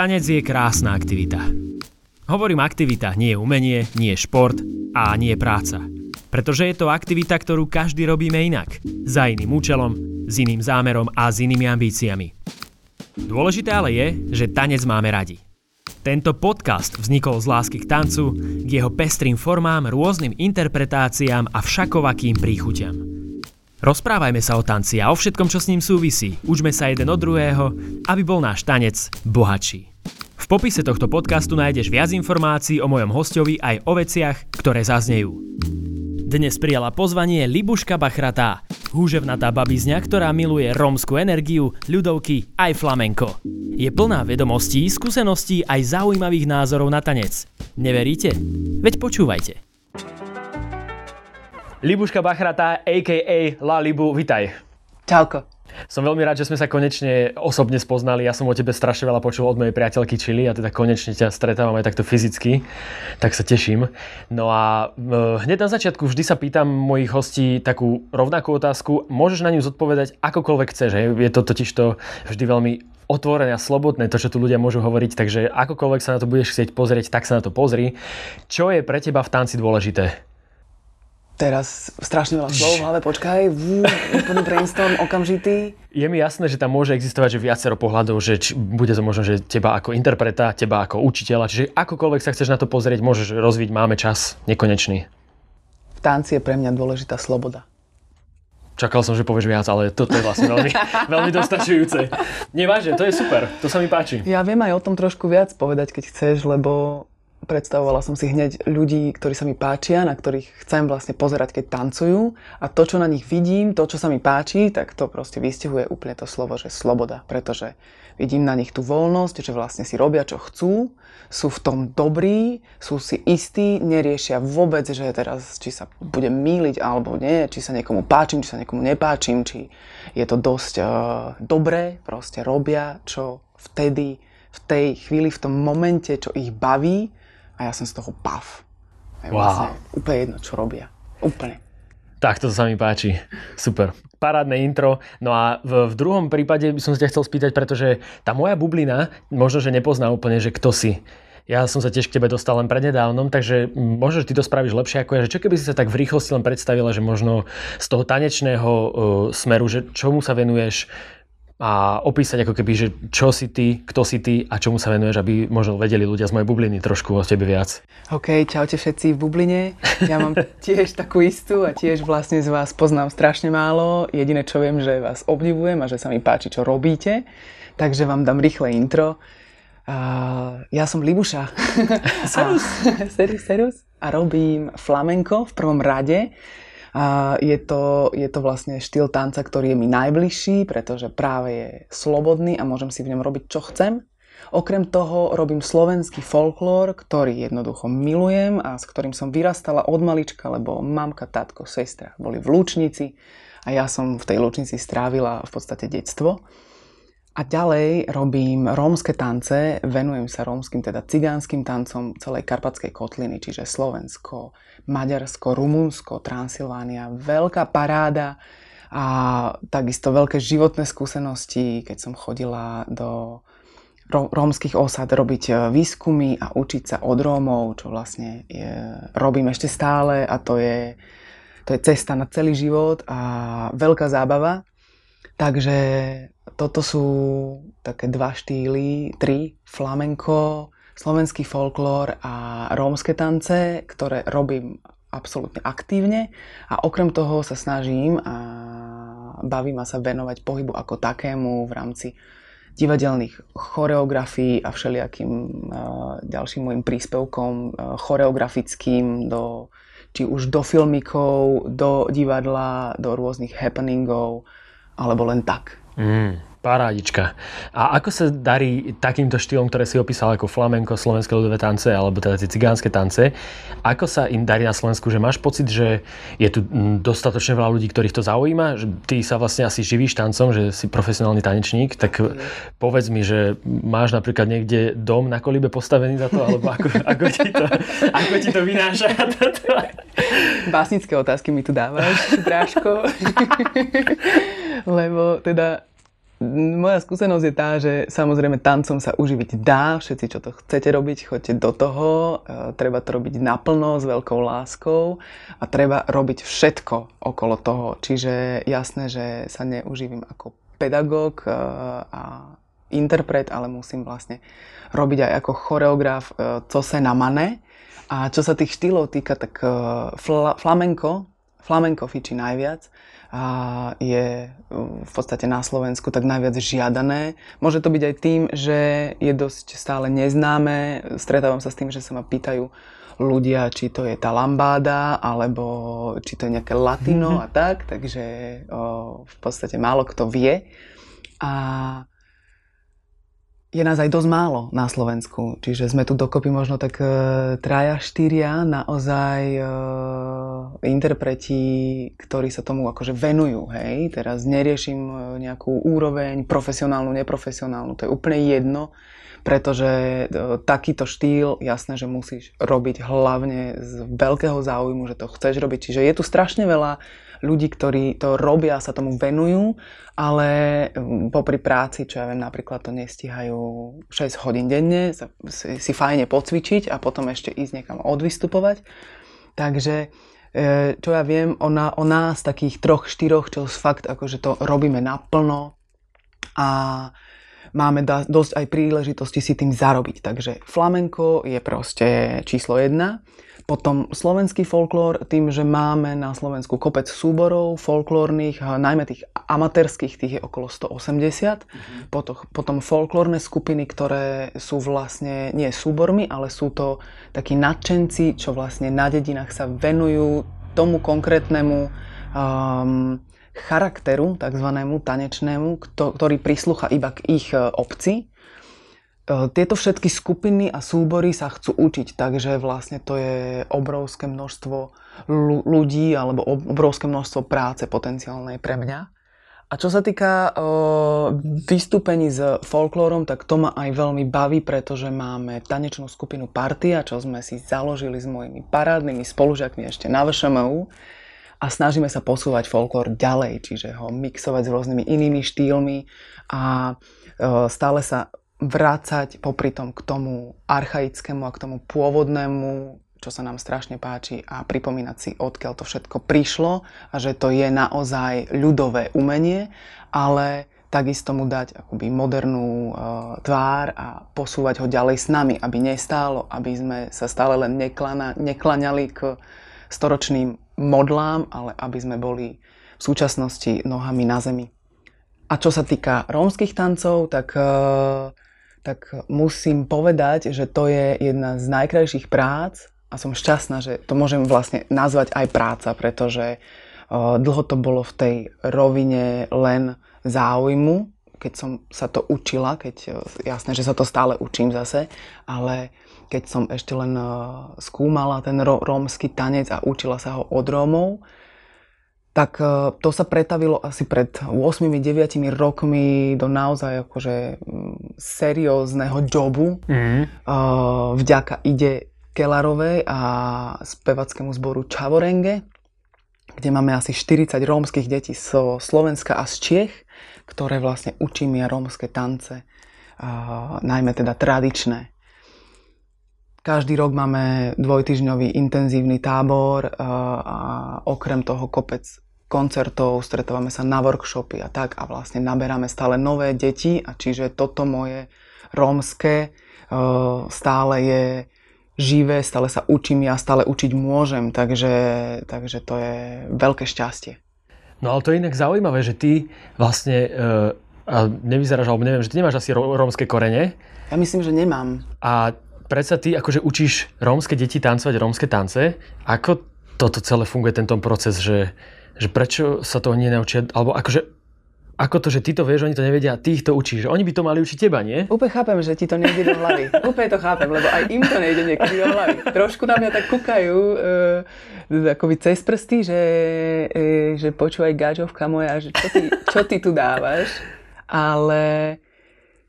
Tanec je krásna aktivita. Hovorím aktivita, nie umenie, nie šport a nie práca. Pretože je to aktivita, ktorú každý robíme inak. Za iným účelom, s iným zámerom a s inými ambíciami. Dôležité ale je, že tanec máme radi. Tento podcast vznikol z lásky k tancu, k jeho pestrým formám, rôznym interpretáciám a všakovakým príchuťam. Rozprávajme sa o tanci a o všetkom, čo s ním súvisí. Učme sa jeden od druhého, aby bol náš tanec bohatší. V popise tohto podcastu nájdeš viac informácií o mojom hostovi aj o veciach, ktoré zaznejú. Dnes prijala pozvanie Libuška Bachratá, húževnatá babizňa, ktorá miluje rómsku energiu, ľudovky aj flamenko. Je plná vedomostí, skúseností aj zaujímavých názorov na tanec. Neveríte? Veď počúvajte. Libuška Bachratá, a.k.a. La Libu, vitaj. Čauko. Som veľmi rád, že sme sa konečne osobne spoznali. Ja som o tebe strašne veľa počul od mojej priateľky Čili a teda konečne ťa stretávam aj takto fyzicky, tak sa teším. No a e, hneď na začiatku vždy sa pýtam mojich hostí takú rovnakú otázku. Môžeš na ňu zodpovedať akokoľvek chceš. Hej? Je to totiž to vždy veľmi otvorené a slobodné, to, čo tu ľudia môžu hovoriť, takže akokoľvek sa na to budeš chcieť pozrieť, tak sa na to pozri. Čo je pre teba v tanci dôležité? Teraz strašne veľa slov v hlave, počkaj, úplný brainstorm okamžitý. Je mi jasné, že tam môže existovať že viacero pohľadov, že či, bude to možno, že teba ako interpreta, teba ako učiteľa, čiže akokoľvek sa chceš na to pozrieť, môžeš rozviť, máme čas nekonečný. V tanci je pre mňa dôležitá sloboda. Čakal som, že povieš viac, ale toto je vlastne veľmi, veľmi dostačujúce. Nevážne, to je super, to sa mi páči. Ja viem aj o tom trošku viac povedať, keď chceš, lebo predstavovala som si hneď ľudí, ktorí sa mi páčia, na ktorých chcem vlastne pozerať, keď tancujú. A to, čo na nich vidím, to, čo sa mi páči, tak to proste vystihuje úplne to slovo, že sloboda, pretože vidím na nich tú voľnosť, že vlastne si robia, čo chcú, sú v tom dobrí, sú si istí, neriešia vôbec, že teraz, či sa budem míliť alebo nie, či sa niekomu páčim, či sa niekomu nepáčim, či je to dosť uh, dobré, proste robia, čo vtedy, v tej chvíli, v tom momente, čo ich baví a ja som z toho pav. Je wow. vlastne úplne jedno, čo robia. Úplne. Tak, to sa mi páči. Super. Parádne intro. No a v, v druhom prípade by som sa ťa chcel spýtať, pretože tá moja bublina, možno, že nepozná úplne, že kto si. Ja som sa tiež k tebe dostal len prednedávnom, takže možno, že ty to spravíš lepšie ako ja. Že čo keby si sa tak v rýchlosti len predstavila, že možno z toho tanečného uh, smeru, že čomu sa venuješ, a opísať ako keby, že čo si ty, kto si ty a čomu sa venuješ, aby možno vedeli ľudia z mojej bubliny trošku o tebe viac. OK, čaute všetci v bubline. Ja mám tiež takú istú a tiež vlastne z vás poznám strašne málo. Jediné, čo viem, že vás obdivujem a že sa mi páči, čo robíte. Takže vám dám rýchle intro. Uh, ja som Libuša. serus. serus, serus. A robím flamenko v prvom rade. Je to, je to vlastne štýl tanca, ktorý je mi najbližší, pretože práve je slobodný a môžem si v ňom robiť, čo chcem. Okrem toho robím slovenský folklór, ktorý jednoducho milujem a s ktorým som vyrastala od malička, lebo mamka, tatko, sestra boli v Lučnici a ja som v tej Lučnici strávila v podstate detstvo. A ďalej robím rómske tance, venujem sa rómskym, teda cigánskym tancom celej Karpatskej kotliny, čiže Slovensko, Maďarsko, Rumunsko, Transylvánia. Veľká paráda a takisto veľké životné skúsenosti, keď som chodila do rómskych osad robiť e, výskumy a učiť sa od Rómov, čo vlastne je, robím ešte stále a to je, to je cesta na celý život a veľká zábava. Takže toto sú také dva štýly, tri, flamenko, slovenský folklór a rómske tance, ktoré robím absolútne aktívne a okrem toho sa snažím a baví ma sa venovať pohybu ako takému v rámci divadelných choreografií a všelijakým uh, ďalším môjim príspevkom uh, choreografickým do, či už do filmikov, do divadla, do rôznych happeningov, alebo len tak. Mm. Parádička. A ako sa darí takýmto štýlom, ktoré si opísal ako flamenko, slovenské ľudové tance, alebo teda tie cigánske tance, ako sa im darí na Slovensku? Že máš pocit, že je tu dostatočne veľa ľudí, ktorých to zaujíma? Že ty sa vlastne asi živíš tancom, že si profesionálny tanečník, tak povedz mi, že máš napríklad niekde dom na kolibe postavený za to, alebo ako, ako, ti, to, ako ti to vynáša? Básnické otázky mi tu dávaš, Dráško. Lebo teda moja skúsenosť je tá, že samozrejme tancom sa uživiť dá, všetci, čo to chcete robiť, choďte do toho, e, treba to robiť naplno, s veľkou láskou a treba robiť všetko okolo toho. Čiže jasné, že sa neuživím ako pedagóg e, a interpret, ale musím vlastne robiť aj ako choreograf, e, co sa na mane. A čo sa tých štýlov týka, tak flamenko, flamenko fičí najviac a je v podstate na Slovensku tak najviac žiadané. Môže to byť aj tým, že je dosť stále neznáme. Stretávam sa s tým, že sa ma pýtajú ľudia, či to je tá lambáda, alebo či to je nejaké latino mm-hmm. a tak, takže o, v podstate málo kto vie. A je nás aj dosť málo na Slovensku, čiže sme tu dokopy možno tak e, traja, štyria naozaj e, interpreti, ktorí sa tomu akože venujú, hej. Teraz neriešim e, nejakú úroveň, profesionálnu, neprofesionálnu, to je úplne jedno, pretože e, takýto štýl, jasné, že musíš robiť hlavne z veľkého záujmu, že to chceš robiť, čiže je tu strašne veľa ľudí, ktorí to robia, sa tomu venujú, ale mm, popri práci, čo ja viem, napríklad to nestíhajú 6 hodín denne, si fajne pocvičiť a potom ešte ísť niekam odvystupovať. Takže e, čo ja viem o, na, o nás, takých troch, štyroch, čo fakt akože to robíme naplno a máme da, dosť aj príležitosti si tým zarobiť. Takže flamenko je proste číslo jedna. Potom slovenský folklór, tým, že máme na Slovensku kopec súborov folklórnych, najmä tých amatérských, tých je okolo 180. Mm-hmm. Potom, potom folklórne skupiny, ktoré sú vlastne nie súbormi, ale sú to takí nadšenci, čo vlastne na dedinách sa venujú tomu konkrétnemu um, charakteru, takzvanému tanečnému, ktorý prislucha iba k ich e, obci tieto všetky skupiny a súbory sa chcú učiť, takže vlastne to je obrovské množstvo ľudí alebo obrovské množstvo práce potenciálnej pre mňa. A čo sa týka uh, vystúpení s folklórom, tak to ma aj veľmi baví, pretože máme tanečnú skupinu Partia, čo sme si založili s mojimi parádnymi spolužiakmi ešte na VŠMU a snažíme sa posúvať folklór ďalej, čiže ho mixovať s rôznymi inými štýlmi a uh, stále sa vrácať popri tom k tomu archaickému a k tomu pôvodnému, čo sa nám strašne páči a pripomínať si, odkiaľ to všetko prišlo a že to je naozaj ľudové umenie, ale takisto mu dať akoby modernú e, tvár a posúvať ho ďalej s nami, aby nestálo, aby sme sa stále len neklana, neklaňali k storočným modlám, ale aby sme boli v súčasnosti nohami na zemi. A čo sa týka rómskych tancov, tak e, tak musím povedať, že to je jedna z najkrajších prác a som šťastná, že to môžem vlastne nazvať aj práca, pretože dlho to bolo v tej rovine len záujmu, keď som sa to učila, keď jasné, že sa to stále učím zase, ale keď som ešte len skúmala ten rómsky tanec a učila sa ho od Rómov, tak e, to sa pretavilo asi pred 8-9 rokmi do naozaj akože mm, seriózneho jobu. Mm. Vďaka ide Kelarovej a spevackému zboru Čavorenge, kde máme asi 40 rómskych detí zo Slovenska a z Čiech, ktoré vlastne učím ja rómske tance, najmä teda tradičné. Každý rok máme dvojtyžňový intenzívny tábor a okrem toho kopec koncertov, stretávame sa na workshopy a tak a vlastne naberáme stále nové deti a čiže toto moje rómske stále je živé, stále sa učím, ja stále učiť môžem, takže, takže to je veľké šťastie. No ale to je inak zaujímavé, že ty vlastne, a nevyzeráš, alebo neviem, že ty nemáš asi rómske korene. Ja myslím, že nemám. A predsa ty akože učíš rómske deti tancovať rómske tance. Ako toto celé funguje, tento proces, že, že prečo sa to nenaučia, alebo akože ako to, že ty to vieš, oni to nevedia ty ich to učíš. Oni by to mali učiť teba, nie? Úplne chápem, že ti to nejde do hlavy. Úplne to chápem, lebo aj im to nejde niekedy do hlavy. Trošku na mňa tak kúkajú uh, akoby cez prsty, že, uh, že počúvaj gáčovka moja, že čo ty, čo ty tu dávaš. Ale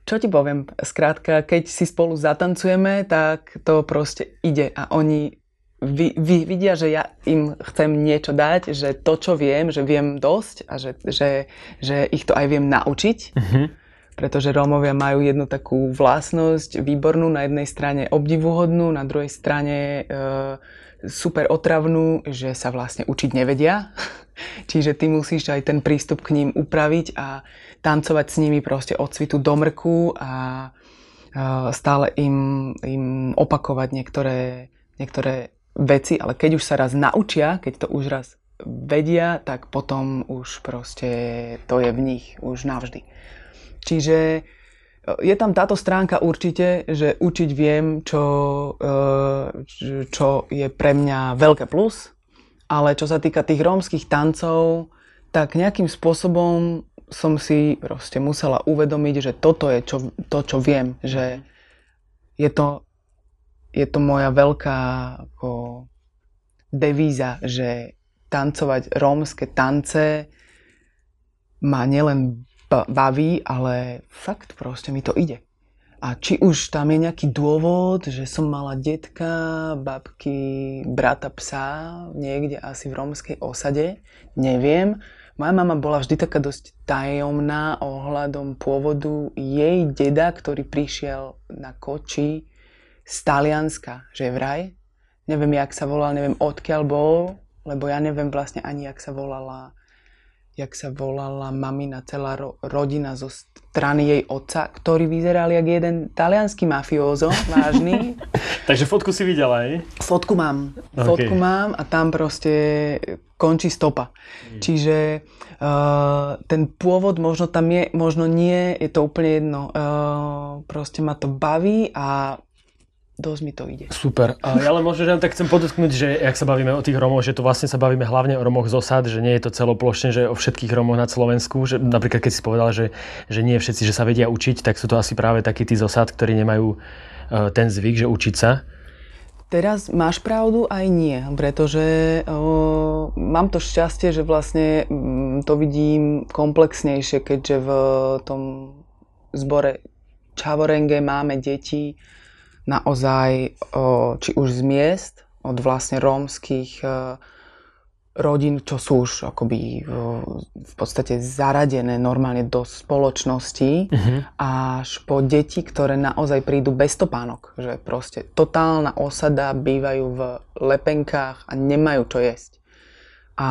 čo ti poviem, skrátka, keď si spolu zatancujeme, tak to proste ide a oni vy, vy, vidia, že ja im chcem niečo dať, že to, čo viem, že viem dosť a že, že, že ich to aj viem naučiť. Uh-huh. Pretože Rómovia majú jednu takú vlastnosť výbornú, na jednej strane obdivuhodnú, na druhej strane e, super otravnú, že sa vlastne učiť nevedia. Čiže ty musíš aj ten prístup k ním upraviť a tancovať s nimi proste od cvitu do mrku a stále im, im opakovať niektoré, niektoré veci, ale keď už sa raz naučia, keď to už raz vedia, tak potom už proste to je v nich už navždy. Čiže e, je tam táto stránka určite, že učiť viem, čo, e, čo je pre mňa veľké plus, ale čo sa týka tých rómskych tancov, tak nejakým spôsobom som si proste musela uvedomiť, že toto je čo, to, čo viem, že je to, je to moja veľká ako, devíza, že tancovať rómske tance ma nielen baví, ale fakt proste mi to ide. A či už tam je nejaký dôvod, že som mala detka, babky, brata, psa niekde asi v rómskej osade, neviem, moja mama bola vždy taká dosť tajomná ohľadom pôvodu jej deda, ktorý prišiel na koči z Talianska, že vraj. Neviem, jak sa volal, neviem odkiaľ bol, lebo ja neviem vlastne ani, jak sa volala jak sa volala mamina, celá ro- rodina zo strany jej otca, ktorý vyzeral jak jeden talianský mafiózo, vážny. Takže fotku si videla, aj? Fotku mám. Okay. Fotku mám a tam proste končí stopa. Mm. Čiže uh, ten pôvod možno tam je, možno nie, je to úplne jedno. Uh, proste ma to baví a dosť mi to ide. Super. A ja len možno, že tak chcem podotknúť, že ak sa bavíme o tých Romoch, že tu vlastne sa bavíme hlavne o Romoch z osad, že nie je to celoplošne, že o všetkých Romoch na Slovensku. Že napríklad keď si povedal, že, že nie všetci, že sa vedia učiť, tak sú to asi práve takí tí z osad, ktorí nemajú uh, ten zvyk, že učiť sa. Teraz máš pravdu aj nie, pretože o, mám to šťastie, že vlastne m, mm, to vidím komplexnejšie, keďže v tom zbore Čavorenge máme deti, naozaj či už z miest, od vlastne rómskych e, rodín, čo sú už akoby v podstate zaradené normálne do spoločnosti, uh-huh. až po deti, ktoré naozaj prídu bez topánok. Že proste totálna osada, bývajú v lepenkách a nemajú čo jesť. A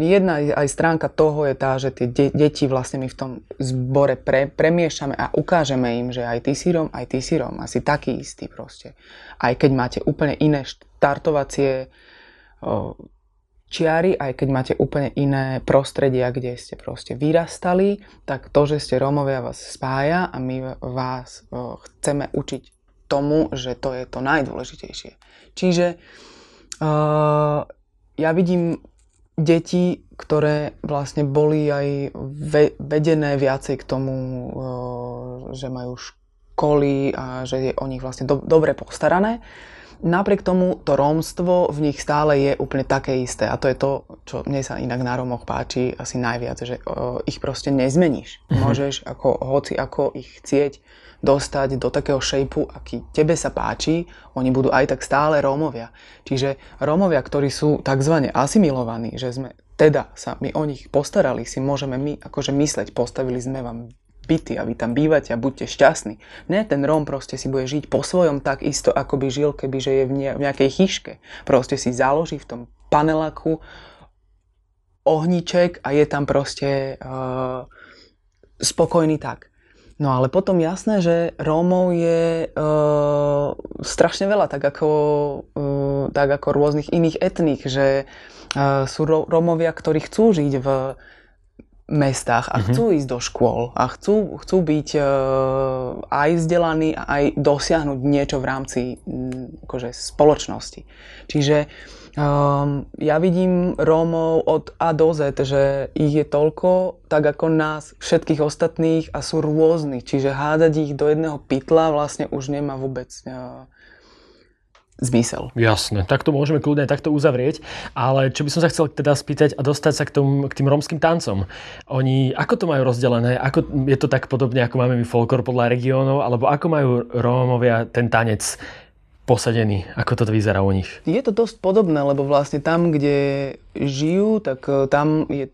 jedna aj stránka toho je tá, že tie de- deti vlastne my v tom zbore pre- premiešame a ukážeme im, že aj ty si Rom, aj ty si Rom, asi taký istý proste. Aj keď máte úplne iné štartovacie o, čiary, aj keď máte úplne iné prostredia, kde ste proste vyrastali, tak to, že ste Rómovia vás spája a my vás o, chceme učiť tomu, že to je to najdôležitejšie. Čiže uh, ja vidím deti, ktoré vlastne boli aj vedené viacej k tomu, že majú školy a že je o nich vlastne do, dobre postarané. Napriek tomu to rómstvo v nich stále je úplne také isté a to je to, čo mne sa inak na Rómoch páči asi najviac, že ich proste nezmeníš. Mhm. Môžeš ako, hoci ako ich chcieť dostať do takého šejpu, aký tebe sa páči, oni budú aj tak stále Rómovia. Čiže Rómovia, ktorí sú tzv. asimilovaní, že sme teda sa my o nich postarali, si môžeme my akože mysleť, postavili sme vám byty a vy tam bývate a buďte šťastní. Ne, ten Róm proste si bude žiť po svojom tak isto, ako by žil, keby že je v nejakej chyške. Proste si založí v tom panelaku ohníček a je tam proste uh, spokojný tak. No ale potom jasné, že Rómov je uh, strašne veľa, tak ako, uh, tak ako rôznych iných etník, že uh, sú Rómovia, ktorí chcú žiť v mestách a mhm. chcú mm-hmm. ísť do škôl a chcú, chcú byť uh, aj vzdelaní a aj dosiahnuť niečo v rámci um, akože spoločnosti. Čiže uh, Um, ja vidím Rómov od A do Z, že ich je toľko, tak ako nás, všetkých ostatných a sú rôzni. Čiže hádať ich do jedného pytla vlastne už nemá vôbec uh, zmysel. Jasne, tak to môžeme kľudne takto uzavrieť, ale čo by som sa chcel teda spýtať a dostať sa k, tom, k tým rómskym tancom. Oni, ako to majú rozdelené? Ako, je to tak podobne, ako máme my folklor podľa regiónov, alebo ako majú Rómovia ten tanec posadení? Ako to vyzerá u nich? Je to dosť podobné, lebo vlastne tam, kde žijú, tak e, tam je e,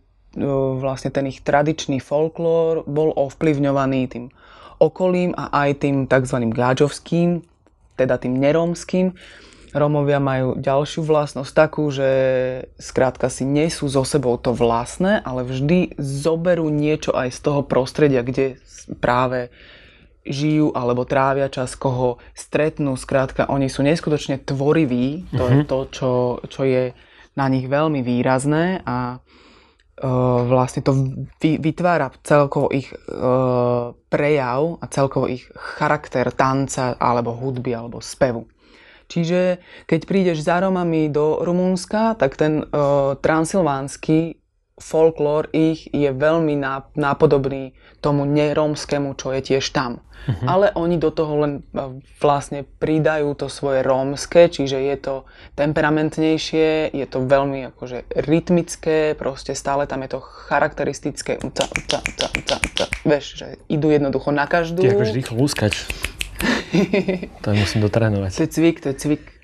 vlastne ten ich tradičný folklór bol ovplyvňovaný tým okolím a aj tým tzv. gáčovským, teda tým nerómským. Rómovia majú ďalšiu vlastnosť takú, že skrátka si nesú so sebou to vlastné, ale vždy zoberú niečo aj z toho prostredia, kde práve žijú alebo trávia čas, koho stretnú. Skrátka, oni sú neskutočne tvoriví, to mm-hmm. je mhm. to, čo, čo je na nich veľmi výrazné a uh, vlastne to vy, vytvára celkovo ich uh, prejav a celkovo ich charakter tanca alebo hudby alebo spevu. Čiže keď prídeš za Romami do Rumúnska, tak ten uh, transylvánsky folklór ich je veľmi nápodobný tomu nerómskému, čo je tiež tam. Uh-huh. Ale oni do toho len vlastne pridajú to svoje rómske, čiže je to temperamentnejšie, je to veľmi akože rytmické, proste stále tam je to charakteristické. Uca, uca, uca, uca, uca. Vieš, že idú jednoducho na každú. Ty akože rýchlo lúskač. to musím dotrénovať. To je cvik, to je cvik.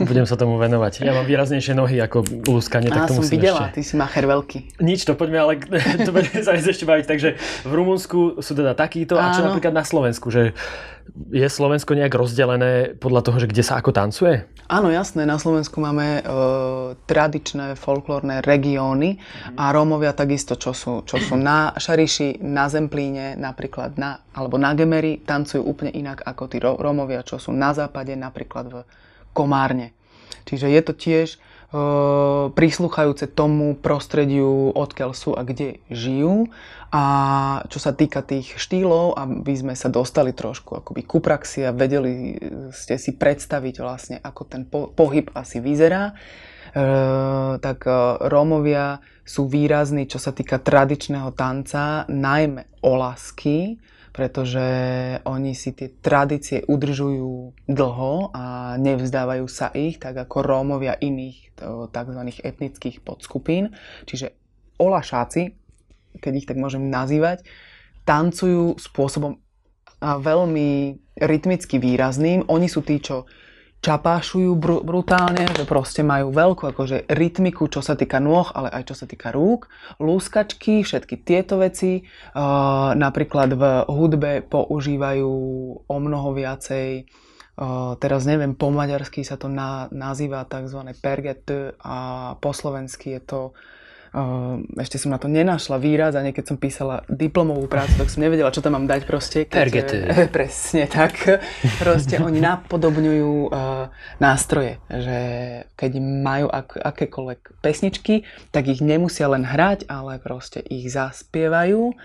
Budem sa tomu venovať. Ja mám výraznejšie nohy ako lúskanie, tak to som musím videla, ešte... ty si macher veľký. Nič, to poďme, ale to budeme sa ešte baviť. Takže v Rumunsku sú teda takýto, a čo napríklad na Slovensku, že je Slovensko nejak rozdelené podľa toho, že kde sa ako tancuje? Áno, jasné. Na Slovensku máme e, tradičné folklórne regióny mm. a Rómovia takisto, čo sú, čo sú na Šariši, na Zemplíne, napríklad na, alebo na Gemeri, tancujú úplne inak ako tí Rómovia, čo sú na západe, napríklad v Komárne. Čiže je to tiež e, prísluchajúce tomu prostrediu, odkiaľ sú a kde žijú. A čo sa týka tých štýlov, aby sme sa dostali trošku akoby ku praxi a vedeli ste si predstaviť vlastne, ako ten po- pohyb asi vyzerá, e, tak e, Rómovia sú výrazní, čo sa týka tradičného tanca, najmä olasky, pretože oni si tie tradície udržujú dlho a nevzdávajú sa ich, tak ako Rómovia iných tzv. etnických podskupín. Čiže olašáci, keď ich tak môžem nazývať, tancujú spôsobom veľmi rytmicky výrazným. Oni sú tí, čo čapášujú br- brutálne, že proste majú veľkú akože rytmiku, čo sa týka nôh, ale aj čo sa týka rúk, lúskačky, všetky tieto veci. Uh, napríklad v hudbe používajú o mnoho viacej Uh, teraz neviem, po maďarsky sa to na, nazýva tzv. perget a po slovensky je to Ehm, ešte som na to nenašla výraz a keď som písala diplomovú prácu, tak som nevedela, čo tam mám dať proste. Keď, presne tak. Proste oni napodobňujú uh, nástroje, že keď majú ak, akékoľvek pesničky, tak ich nemusia len hrať, ale proste ich zaspievajú.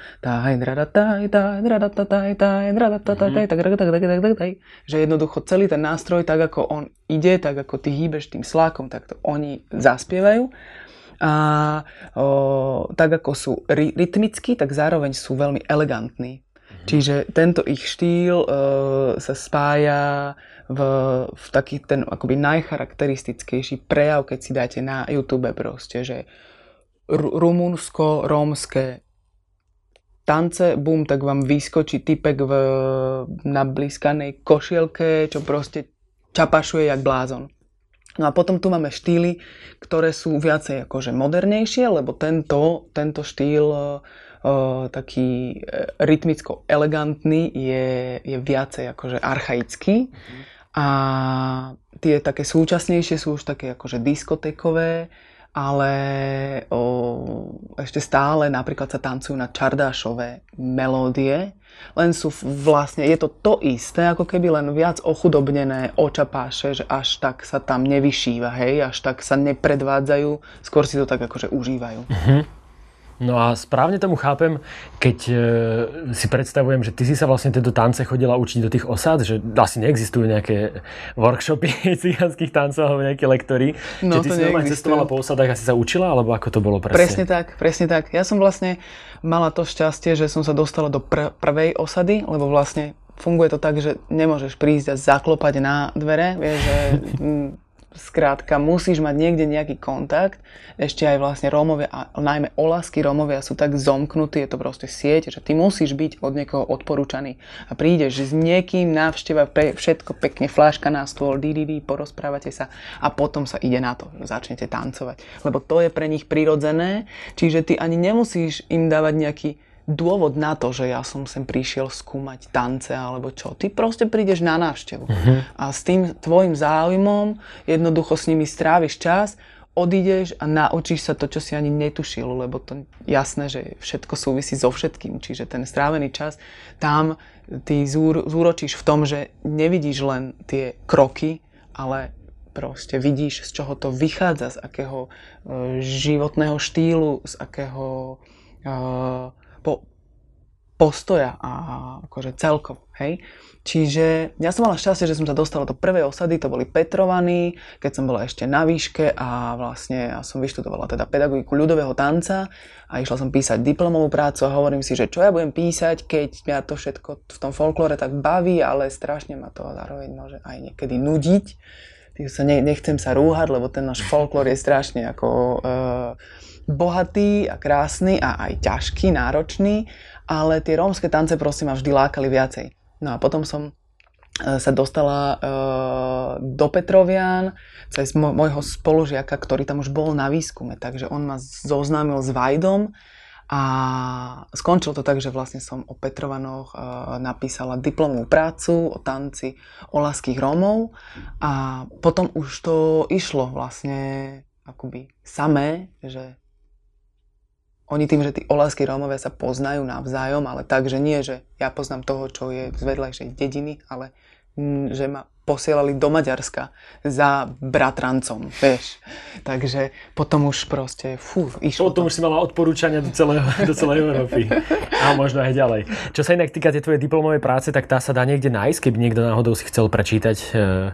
Že jednoducho celý ten nástroj, tak ako on ide, tak ako ty hýbeš tým slákom, tak to oni zaspievajú a o, tak ako sú ry- rytmickí, tak zároveň sú veľmi elegantní. Mhm. Čiže tento ich štýl e, sa spája v, v taký ten akoby najcharakteristickejší prejav, keď si dáte na YouTube proste, že rumunsko-rómske tance, bum, tak vám vyskočí typek v, na blízkanej košielke, čo proste čapašuje jak blázon. No a potom tu máme štýly, ktoré sú viacej akože modernejšie, lebo tento, tento štýl uh, taký e, rytmicko elegantný je, je viacej akože archaický. Mm-hmm. A tie také súčasnejšie sú už také akože diskotekové, ale o, ešte stále napríklad sa tancujú na čardášové melódie, len sú vlastne, je to to isté, ako keby len viac ochudobnené očapáše, že až tak sa tam nevyšíva, hej, až tak sa nepredvádzajú, skôr si to tak akože užívajú. Uh-huh. No a správne tomu chápem, keď e, si predstavujem, že ty si sa vlastne tieto tance chodila učiť do tých osád, že asi neexistujú nejaké workshopy cigánskych tancov alebo nejaké lektory. No, Čiže ty si normálne cestovala po osádach a si sa učila, alebo ako to bolo presne? Presne tak, presne tak. Ja som vlastne mala to šťastie, že som sa dostala do pr- prvej osady, lebo vlastne funguje to tak, že nemôžeš prísť a zaklopať na dvere, vieš, že Skrátka, musíš mať niekde nejaký kontakt. Ešte aj vlastne Rómovia, a najmä olasky Rómovia sú tak zomknutí, je to proste sieť, že ty musíš byť od niekoho odporúčaný. A prídeš s niekým, návšteva, všetko pekne, fláška na stôl, di, porozprávate sa a potom sa ide na to, začnete tancovať. Lebo to je pre nich prirodzené, čiže ty ani nemusíš im dávať nejaký dôvod na to, že ja som sem prišiel skúmať tance alebo čo. Ty proste prídeš na návštevu. Uh-huh. A s tým tvojim záujmom jednoducho s nimi stráviš čas, odídeš a naučíš sa to, čo si ani netušil, lebo to jasné, že všetko súvisí so všetkým. Čiže ten strávený čas tam ty zúr, zúročíš v tom, že nevidíš len tie kroky, ale proste vidíš, z čoho to vychádza, z akého uh, životného štýlu, z akého po, postoja a akože celkovo, hej. Čiže ja som mala šťastie, že som sa dostala do prvej osady, to boli Petrovaní, keď som bola ešte na výške a vlastne ja som vyštudovala teda pedagogiku ľudového tanca a išla som písať diplomovú prácu a hovorím si, že čo ja budem písať, keď mňa to všetko v tom folklóre tak baví, ale strašne ma to zároveň môže aj niekedy nudiť. Sa ne, nechcem sa rúhať, lebo ten náš folklór je strašne ako... Uh, bohatý a krásny a aj ťažký, náročný, ale tie rómske tance prosím ma vždy lákali viacej. No a potom som e, sa dostala uh, do Petrovian cez môjho spolužiaka, ktorý tam už bol na výskume, takže on ma zoznámil s Vajdom a skončilo to tak, že vlastne som o Petrovanoch uh, napísala diplomovú prácu o tanci olaských Rómov a potom už to išlo vlastne akoby samé, že oni tým, že tí olásky Rómovia sa poznajú navzájom, ale tak, že nie, že ja poznám toho, čo je z vedľajšej dediny, ale že ma posielali do Maďarska za bratrancom, vieš. Takže potom už proste, fú, išlo Potom to. už si mala odporúčania do, celého, do celej Európy. A možno aj ďalej. Čo sa inak týka tej tvojej diplomovej práce, tak tá sa dá niekde nájsť, keby niekto náhodou si chcel prečítať eh,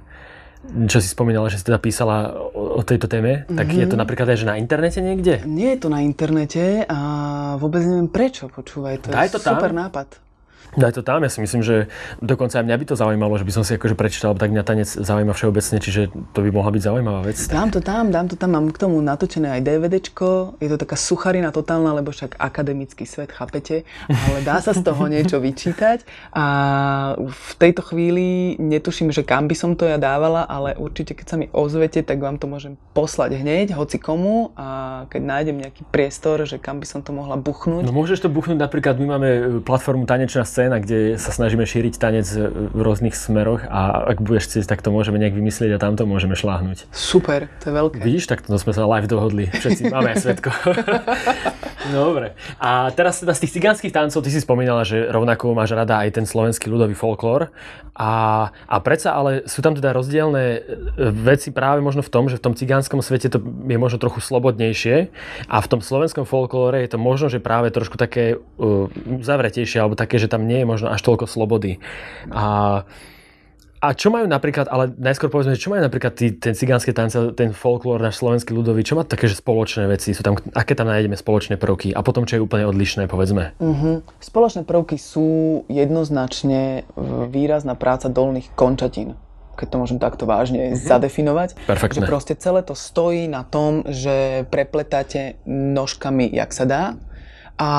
čo si spomínala, že si teda písala o, o tejto téme, mm-hmm. tak je to mhm. napríklad aj že na internete niekde? Nie je to na internete a vôbec neviem prečo, počúvaj, to Daj je to super tam. nápad. Daj to tam, ja si myslím, že dokonca aj mňa by to zaujímalo, že by som si akože prečítal, tak mňa tanec zaujíma všeobecne, čiže to by mohla byť zaujímavá vec. Dám to tam, dám to tam, mám k tomu natočené aj DVDčko, je to taká sucharina totálna, lebo však akademický svet, chápete, ale dá sa z toho niečo vyčítať a v tejto chvíli netuším, že kam by som to ja dávala, ale určite keď sa mi ozvete, tak vám to môžem poslať hneď, hoci komu a keď nájdem nejaký priestor, že kam by som to mohla buchnúť. No môžeš to buchnúť napríklad, my máme platformu Tanečná scéna, kde sa snažíme šíriť tanec v rôznych smeroch a ak budeš chcieť, tak to môžeme nejak vymyslieť a tamto môžeme šláhnuť. Super, to je veľké. Vidíš, tak to sme sa live dohodli. Všetci máme aj svetko. Dobre. A teraz teda z tých cigánskych tancov, ty si spomínala, že rovnako máš rada aj ten slovenský ľudový folklór. A, a predsa ale sú tam teda rozdielne e, veci práve možno v tom, že v tom cigánskom svete to je možno trochu slobodnejšie a v tom slovenskom folklóre je to možno, že práve trošku také uh, uzavretejšie alebo také, že tam nie je možno až toľko slobody. A, a čo majú napríklad, ale najskôr povedzme, čo majú napríklad tí, ten cigánske tance, ten folklór, náš slovenský ľudový, čo má také, že spoločné veci, sú tam, aké tam nájdeme spoločné prvky a potom čo je úplne odlišné, povedzme. Uh-huh. Spoločné prvky sú jednoznačne výrazná práca dolných končatín keď to môžem takto vážne uh-huh. zadefinovať. Perfektne. Že proste celé to stojí na tom, že prepletáte nožkami, jak sa dá. A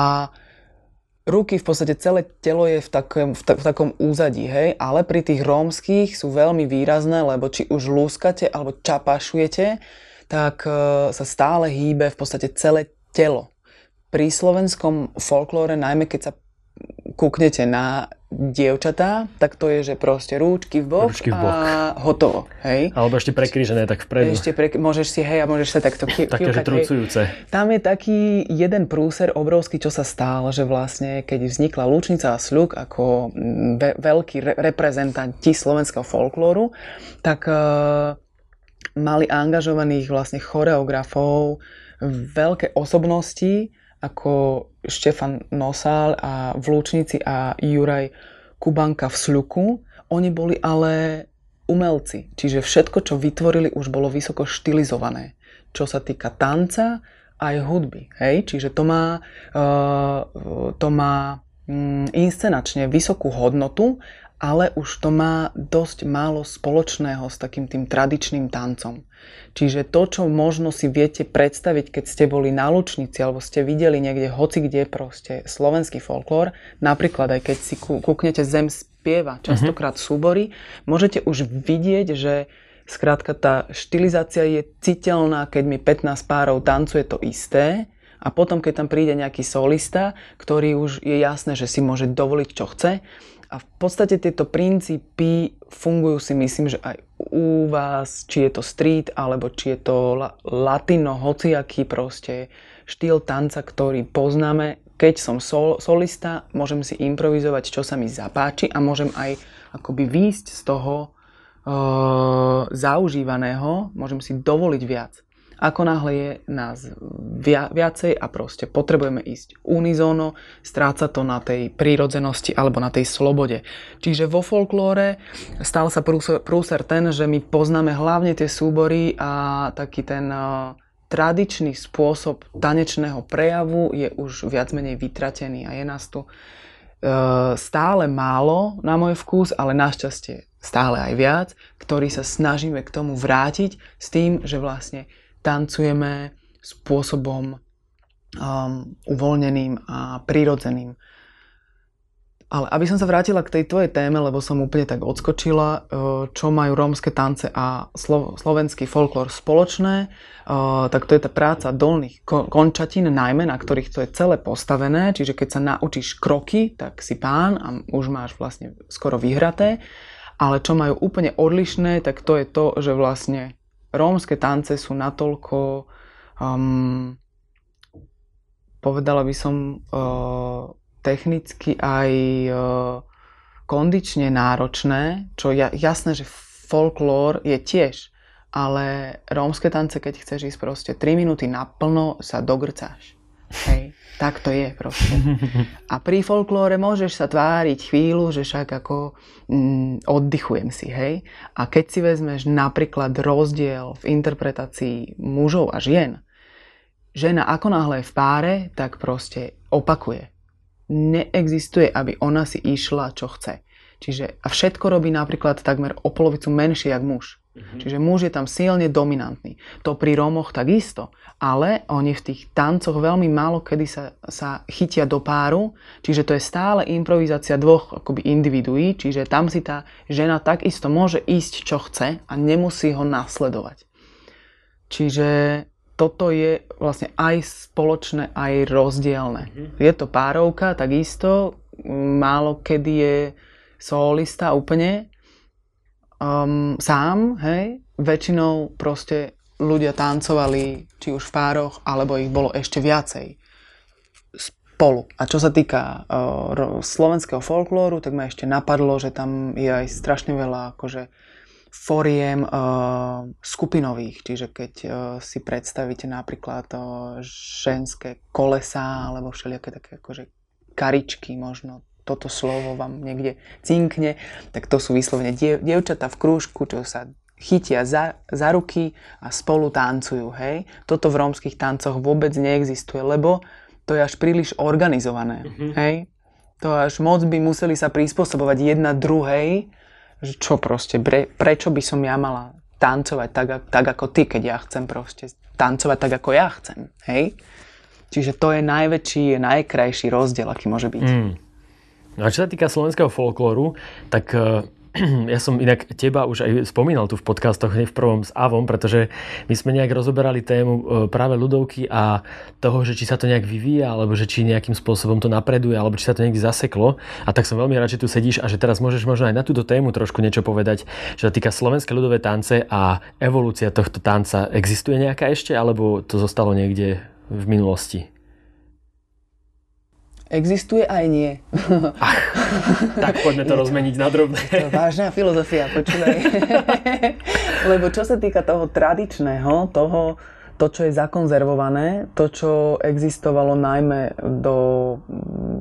ruky, v podstate celé telo je v takom, v, ta, v takom úzadí, hej, ale pri tých rómskych sú veľmi výrazné, lebo či už lúskate alebo čapašujete, tak uh, sa stále hýbe v podstate celé telo. Pri slovenskom folklóre, najmä keď sa kúknete na dievčatá, tak to je, že proste rúčky v bok, rúčky v bok. a hotovo. Hej? Alebo ešte prekrížené tak vpredu. Ešte pre, môžeš si, hej, a môžeš sa takto ki- Také, že trucujúce. Tam je taký jeden prúser obrovský, čo sa stál, že vlastne keď vznikla Lúčnica a Sľuk ako mm, ve- veľkí re- reprezentanti slovenského folklóru, tak uh, mali angažovaných vlastne choreografov, veľké osobnosti, ako Štefan Nosál a v Lúčnici a Juraj Kubanka v Sľuku. Oni boli ale umelci, čiže všetko, čo vytvorili, už bolo vysoko štilizované. Čo sa týka tanca, aj hudby. Hej? Čiže to má, uh, to má um, inscenačne vysokú hodnotu ale už to má dosť málo spoločného s takým tým tradičným tancom. Čiže to, čo možno si viete predstaviť, keď ste boli na Lučnici alebo ste videli niekde hoci kde proste slovenský folklór, napríklad aj keď si kúknete Zem spieva, častokrát uh-huh. súbory, môžete už vidieť, že skrátka tá štilizácia je citeľná, keď mi 15 párov tancuje to isté, a potom, keď tam príde nejaký solista, ktorý už je jasné, že si môže dovoliť, čo chce, a v podstate tieto princípy fungujú si myslím, že aj u vás, či je to street, alebo či je to latino, hociaký proste štýl tanca, ktorý poznáme. Keď som sol, solista, môžem si improvizovať, čo sa mi zapáči a môžem aj akoby výjsť z toho uh, zaužívaného, môžem si dovoliť viac. Ako náhle je nás viacej a proste potrebujeme ísť unizóno, stráca to na tej prírodzenosti alebo na tej slobode. Čiže vo folklóre stal sa prúser ten, že my poznáme hlavne tie súbory a taký ten tradičný spôsob tanečného prejavu je už viac menej vytratený a je nás tu stále málo na môj vkus, ale našťastie stále aj viac, ktorý sa snažíme k tomu vrátiť s tým, že vlastne tancujeme spôsobom um, uvoľneným a prirodzeným. Ale aby som sa vrátila k tej tvojej téme, lebo som úplne tak odskočila, uh, čo majú rómske tance a slo- slovenský folklór spoločné, uh, tak to je tá práca dolných končatín, najmä na ktorých to je celé postavené, čiže keď sa naučíš kroky, tak si pán a už máš vlastne skoro vyhraté. Ale čo majú úplne odlišné, tak to je to, že vlastne rómske tance sú natoľko, um, povedala by som, uh, technicky aj uh, kondične náročné, čo ja, jasné, že folklór je tiež, ale rómske tance, keď chceš ísť proste 3 minúty naplno, sa dogrcáš. Hej. Tak to je proste. A pri folklóre môžeš sa tváriť chvíľu, že však ako mm, oddychujem si, hej. A keď si vezmeš napríklad rozdiel v interpretácii mužov a žien, žena ako náhle je v páre, tak proste opakuje. Neexistuje, aby ona si išla, čo chce. Čiže, a všetko robí napríklad takmer o polovicu menšie, jak muž. Mm-hmm. Čiže muž je tam silne dominantný. To pri Rómoch takisto. Ale oni v tých tancoch veľmi málo kedy sa, sa chytia do páru, čiže to je stále improvizácia dvoch akoby individuí, čiže tam si tá žena takisto môže ísť, čo chce a nemusí ho nasledovať. Čiže toto je vlastne aj spoločné, aj rozdielne. Mm-hmm. Je to párovka, takisto, málo kedy je solista úplne, um, sám, hej, väčšinou proste ľudia tancovali či už v pároch, alebo ich bolo ešte viacej spolu. A čo sa týka uh, slovenského folklóru, tak ma ešte napadlo, že tam je aj strašne veľa akože foriem uh, skupinových, čiže keď uh, si predstavíte napríklad uh, ženské kolesa alebo všelijaké také akože karičky možno toto slovo vám niekde cinkne, tak to sú vyslovene diev, dievčatá v krúžku, čo sa chytia za, za ruky a spolu tancujú, hej. Toto v rómskych tancoch vôbec neexistuje, lebo to je až príliš organizované, mm-hmm. hej. To až moc by museli sa prispôsobovať jedna druhej, že čo proste, pre, prečo by som ja mala tancovať tak, tak ako ty, keď ja chcem proste tancovať tak, ako ja chcem, hej. Čiže to je najväčší, najkrajší rozdiel, aký môže byť. Mm. A čo sa týka slovenského folklóru, tak eh, ja som inak teba už aj spomínal tu v podcastoch hneď v prvom s Avom, pretože my sme nejak rozoberali tému eh, práve ľudovky a toho, že či sa to nejak vyvíja, alebo že či nejakým spôsobom to napreduje, alebo či sa to niekde zaseklo. A tak som veľmi rád, že tu sedíš a že teraz môžeš možno aj na túto tému trošku niečo povedať, čo sa týka slovenské ľudové tance a evolúcia tohto tanca. Existuje nejaká ešte, alebo to zostalo niekde v minulosti? Existuje aj nie. Ach, tak poďme to rozmeniť na drobné. To vážna filozofia, počúvaj. Lebo čo sa týka toho tradičného, toho, to, čo je zakonzervované, to, čo existovalo najmä do mm,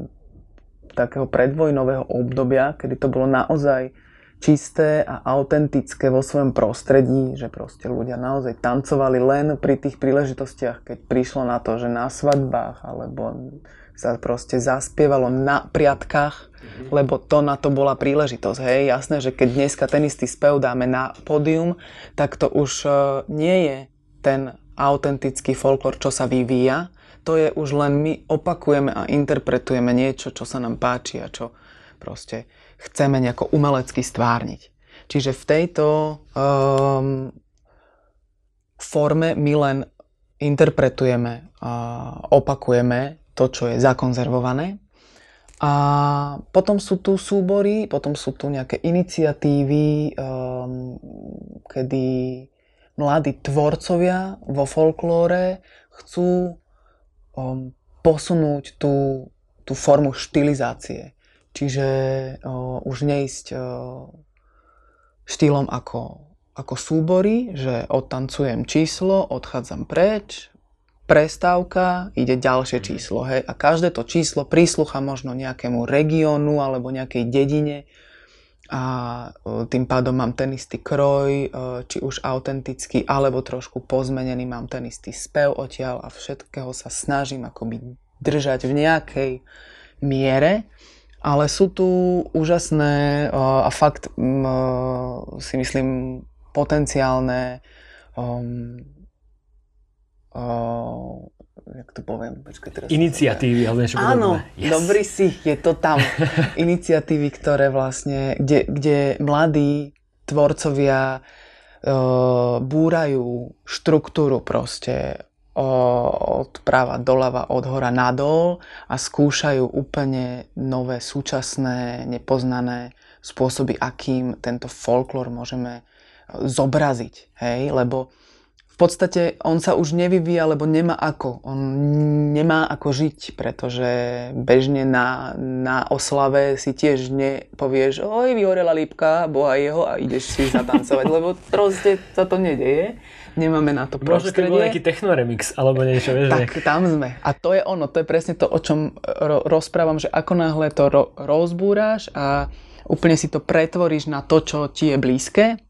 takého predvojnového obdobia, kedy to bolo naozaj čisté a autentické vo svojom prostredí, že proste ľudia naozaj tancovali len pri tých príležitostiach, keď prišlo na to, že na svadbách alebo sa proste zaspievalo na priatkách, lebo to na to bola príležitosť. Hej, jasné, že keď dneska ten istý spev dáme na pódium, tak to už uh, nie je ten autentický folklór, čo sa vyvíja, to je už len my opakujeme a interpretujeme niečo, čo sa nám páči a čo proste chceme nejako umelecky stvárniť. Čiže v tejto um, forme my len interpretujeme a opakujeme to, čo je zakonzervované. A potom sú tu súbory, potom sú tu nejaké iniciatívy, um, kedy mladí tvorcovia vo folklóre chcú um, posunúť tú, tú formu štilizácie. Čiže uh, už neísť uh, štýlom ako, ako súbory, že odtancujem číslo, odchádzam preč, prestávka, ide ďalšie mhm. číslo. Hej? A každé to číslo príslucha možno nejakému regiónu alebo nejakej dedine a e, tým pádom mám ten istý kroj, e, či už autentický, alebo trošku pozmenený, mám ten istý spev odtiaľ a všetkého sa snažím akoby držať v nejakej miere, ale sú tu úžasné e, a fakt si myslím potenciálne um, uh, jak to poviem, počkaj teraz. Iniciatívy, alebo niečo Áno, yes. dobrý si, je to tam. Iniciatívy, ktoré vlastne, kde, kde mladí tvorcovia uh, búrajú štruktúru proste od prava doľava, od hora nadol a skúšajú úplne nové, súčasné, nepoznané spôsoby, akým tento folklór môžeme zobraziť. Hej? Lebo v podstate on sa už nevyvíja, lebo nemá ako. On nemá ako žiť, pretože bežne na, na oslave si tiež nepovieš, oj, vyhorela lípka, boha jeho a ideš si zatancovať, lebo proste sa to nedeje. Nemáme na to prostredie. Možno nejaký technoremix alebo niečo, vieš. Tak, nejak... tam sme. A to je ono, to je presne to, o čom ro- rozprávam, že ako náhle to ro- rozbúraš a úplne si to pretvoríš na to, čo ti je blízke,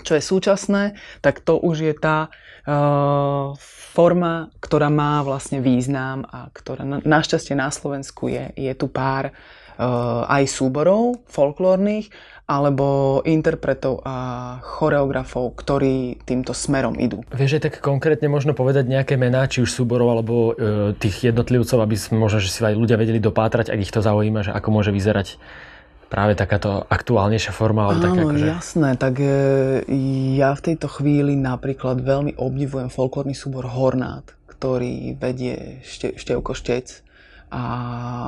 čo je súčasné, tak to už je tá uh, forma, ktorá má vlastne význam a ktorá na, našťastie na Slovensku je, je tu pár uh, aj súborov folklórnych, alebo interpretov a choreografov, ktorí týmto smerom idú. Vieš aj tak konkrétne možno povedať nejaké mená, či už súborov alebo e, tých jednotlivcov, aby možno, že si aj ľudia vedeli dopátrať, ak ich to zaujíma, že ako môže vyzerať práve takáto aktuálnejšia forma? Áno, také, akože... jasné. Tak e, ja v tejto chvíli napríklad veľmi obdivujem folklórny súbor Hornát, ktorý vedie šte, Števko Štec a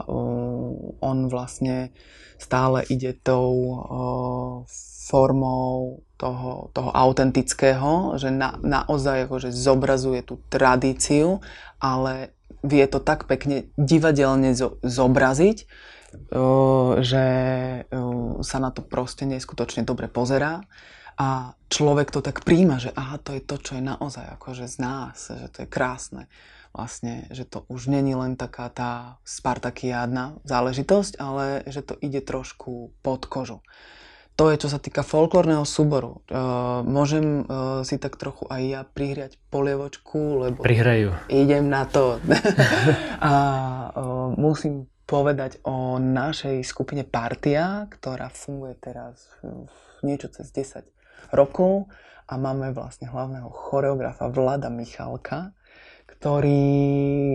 uh, on vlastne stále ide tou uh, formou toho, toho autentického, že na, naozaj akože zobrazuje tú tradíciu, ale vie to tak pekne divadelne zo, zobraziť, že sa na to proste neskutočne dobre pozerá a človek to tak príjma, že aha, to je to, čo je naozaj akože z nás, že to je krásne. Vlastne, že to už není len taká tá spartakiádna záležitosť, ale že to ide trošku pod kožu. To je, čo sa týka folklórneho súboru. Uh, môžem uh, si tak trochu aj ja prihriať polievočku, lebo... Prihrajú. Idem na to. a uh, musím povedať o našej skupine Partia, ktorá funguje teraz niečo cez 10 rokov a máme vlastne hlavného choreografa Vlada Michalka, ktorý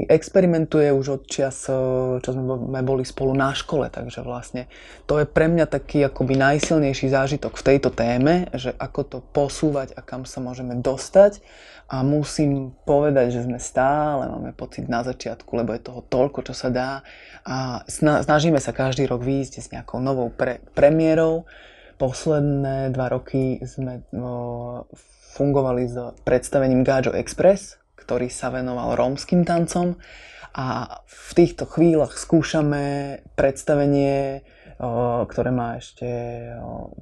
experimentuje už od čas, čo sme boli spolu na škole, takže vlastne to je pre mňa taký akoby najsilnejší zážitok v tejto téme, že ako to posúvať a kam sa môžeme dostať. A musím povedať, že sme stále máme pocit na začiatku, lebo je toho toľko, čo sa dá. A snažíme sa každý rok výjsť s nejakou novou pre, premiérou. Posledné dva roky sme o, fungovali s predstavením Gajo Express, ktorý sa venoval rómskym tancom. A v týchto chvíľach skúšame predstavenie, ktoré má ešte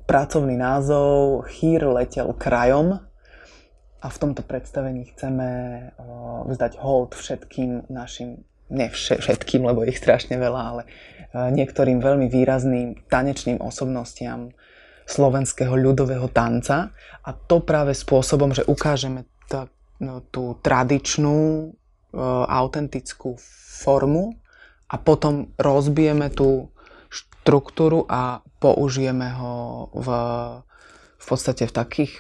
pracovný názov Chýr letel krajom, a v tomto predstavení chceme vzdať hold všetkým našim, ne všetkým, lebo ich strašne veľa, ale niektorým veľmi výrazným tanečným osobnostiam slovenského ľudového tanca. A to práve spôsobom, že ukážeme t- no, tú tradičnú, autentickú formu a potom rozbijeme tú štruktúru a použijeme ho v, v podstate v takých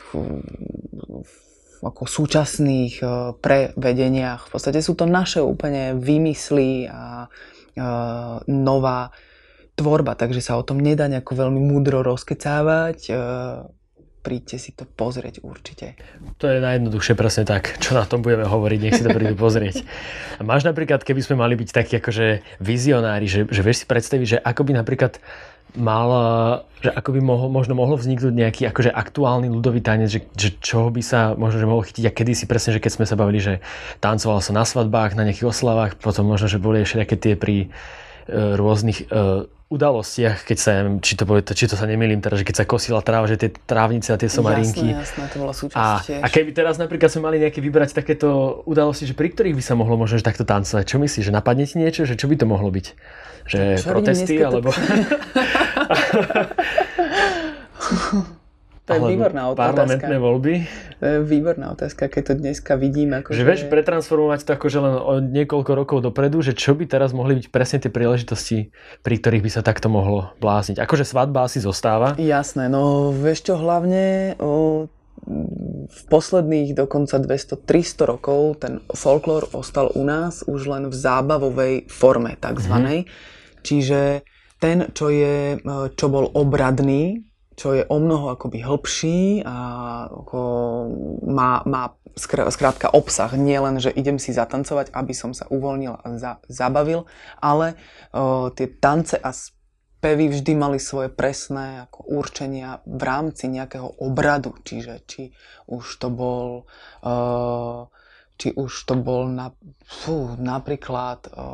ako súčasných e, prevedeniach. V podstate sú to naše úplne vymysly a uh, nová tvorba, takže sa o tom nedá nejako veľmi múdro rozkecávať. Uh, príďte si to pozrieť určite. To je najjednoduchšie presne tak, čo na tom budeme hovoriť, nech si to prídu pozrieť. Máš napríklad, keby sme mali byť takí akože vizionári, že, že vieš si predstaviť, že ako by napríklad mal, že ako by mohol, možno mohlo vzniknúť nejaký akože aktuálny ľudový tanec, že, že čo by sa možno že mohol chytiť a kedy si presne, že keď sme sa bavili, že tancoval sa na svadbách, na nejakých oslavách, potom možno, že boli ešte tie pri rôznych e, udalostiach, keď sa, neviem, či to, bude, či to sa nemýlim teraz, že keď sa kosila tráva, že tie trávnice a tie somarinky. Jasné, jasné, to bola a, tiež. a keby teraz napríklad sme mali nejaké vybrať takéto udalosti, že pri ktorých by sa mohlo možno takto tancovať, čo myslíš, že napadne ti niečo, že čo by to mohlo byť? Že čo protesty, alebo... To je výborná otázka. Parlamentné voľby. To je výborná otázka, keď to dneska vidím. Ako že, že vieš, pretransformovať to akože len o niekoľko rokov dopredu, že čo by teraz mohli byť presne tie príležitosti, pri ktorých by sa takto mohlo blázniť. Akože svadba asi zostáva. Jasné, no vieš čo, hlavne o, v posledných dokonca 200-300 rokov ten folklór ostal u nás už len v zábavovej forme takzvanej. Mm-hmm. Čiže ten, čo, je, čo bol obradný, čo je o mnoho akoby hĺbší a ako má, má skrátka obsah. Nie len, že idem si zatancovať, aby som sa uvoľnil a za, zabavil, ale o, tie tance a spevy vždy mali svoje presné ako určenia v rámci nejakého obradu. Čiže či už to bol... O, či už to bol na, fú, napríklad o,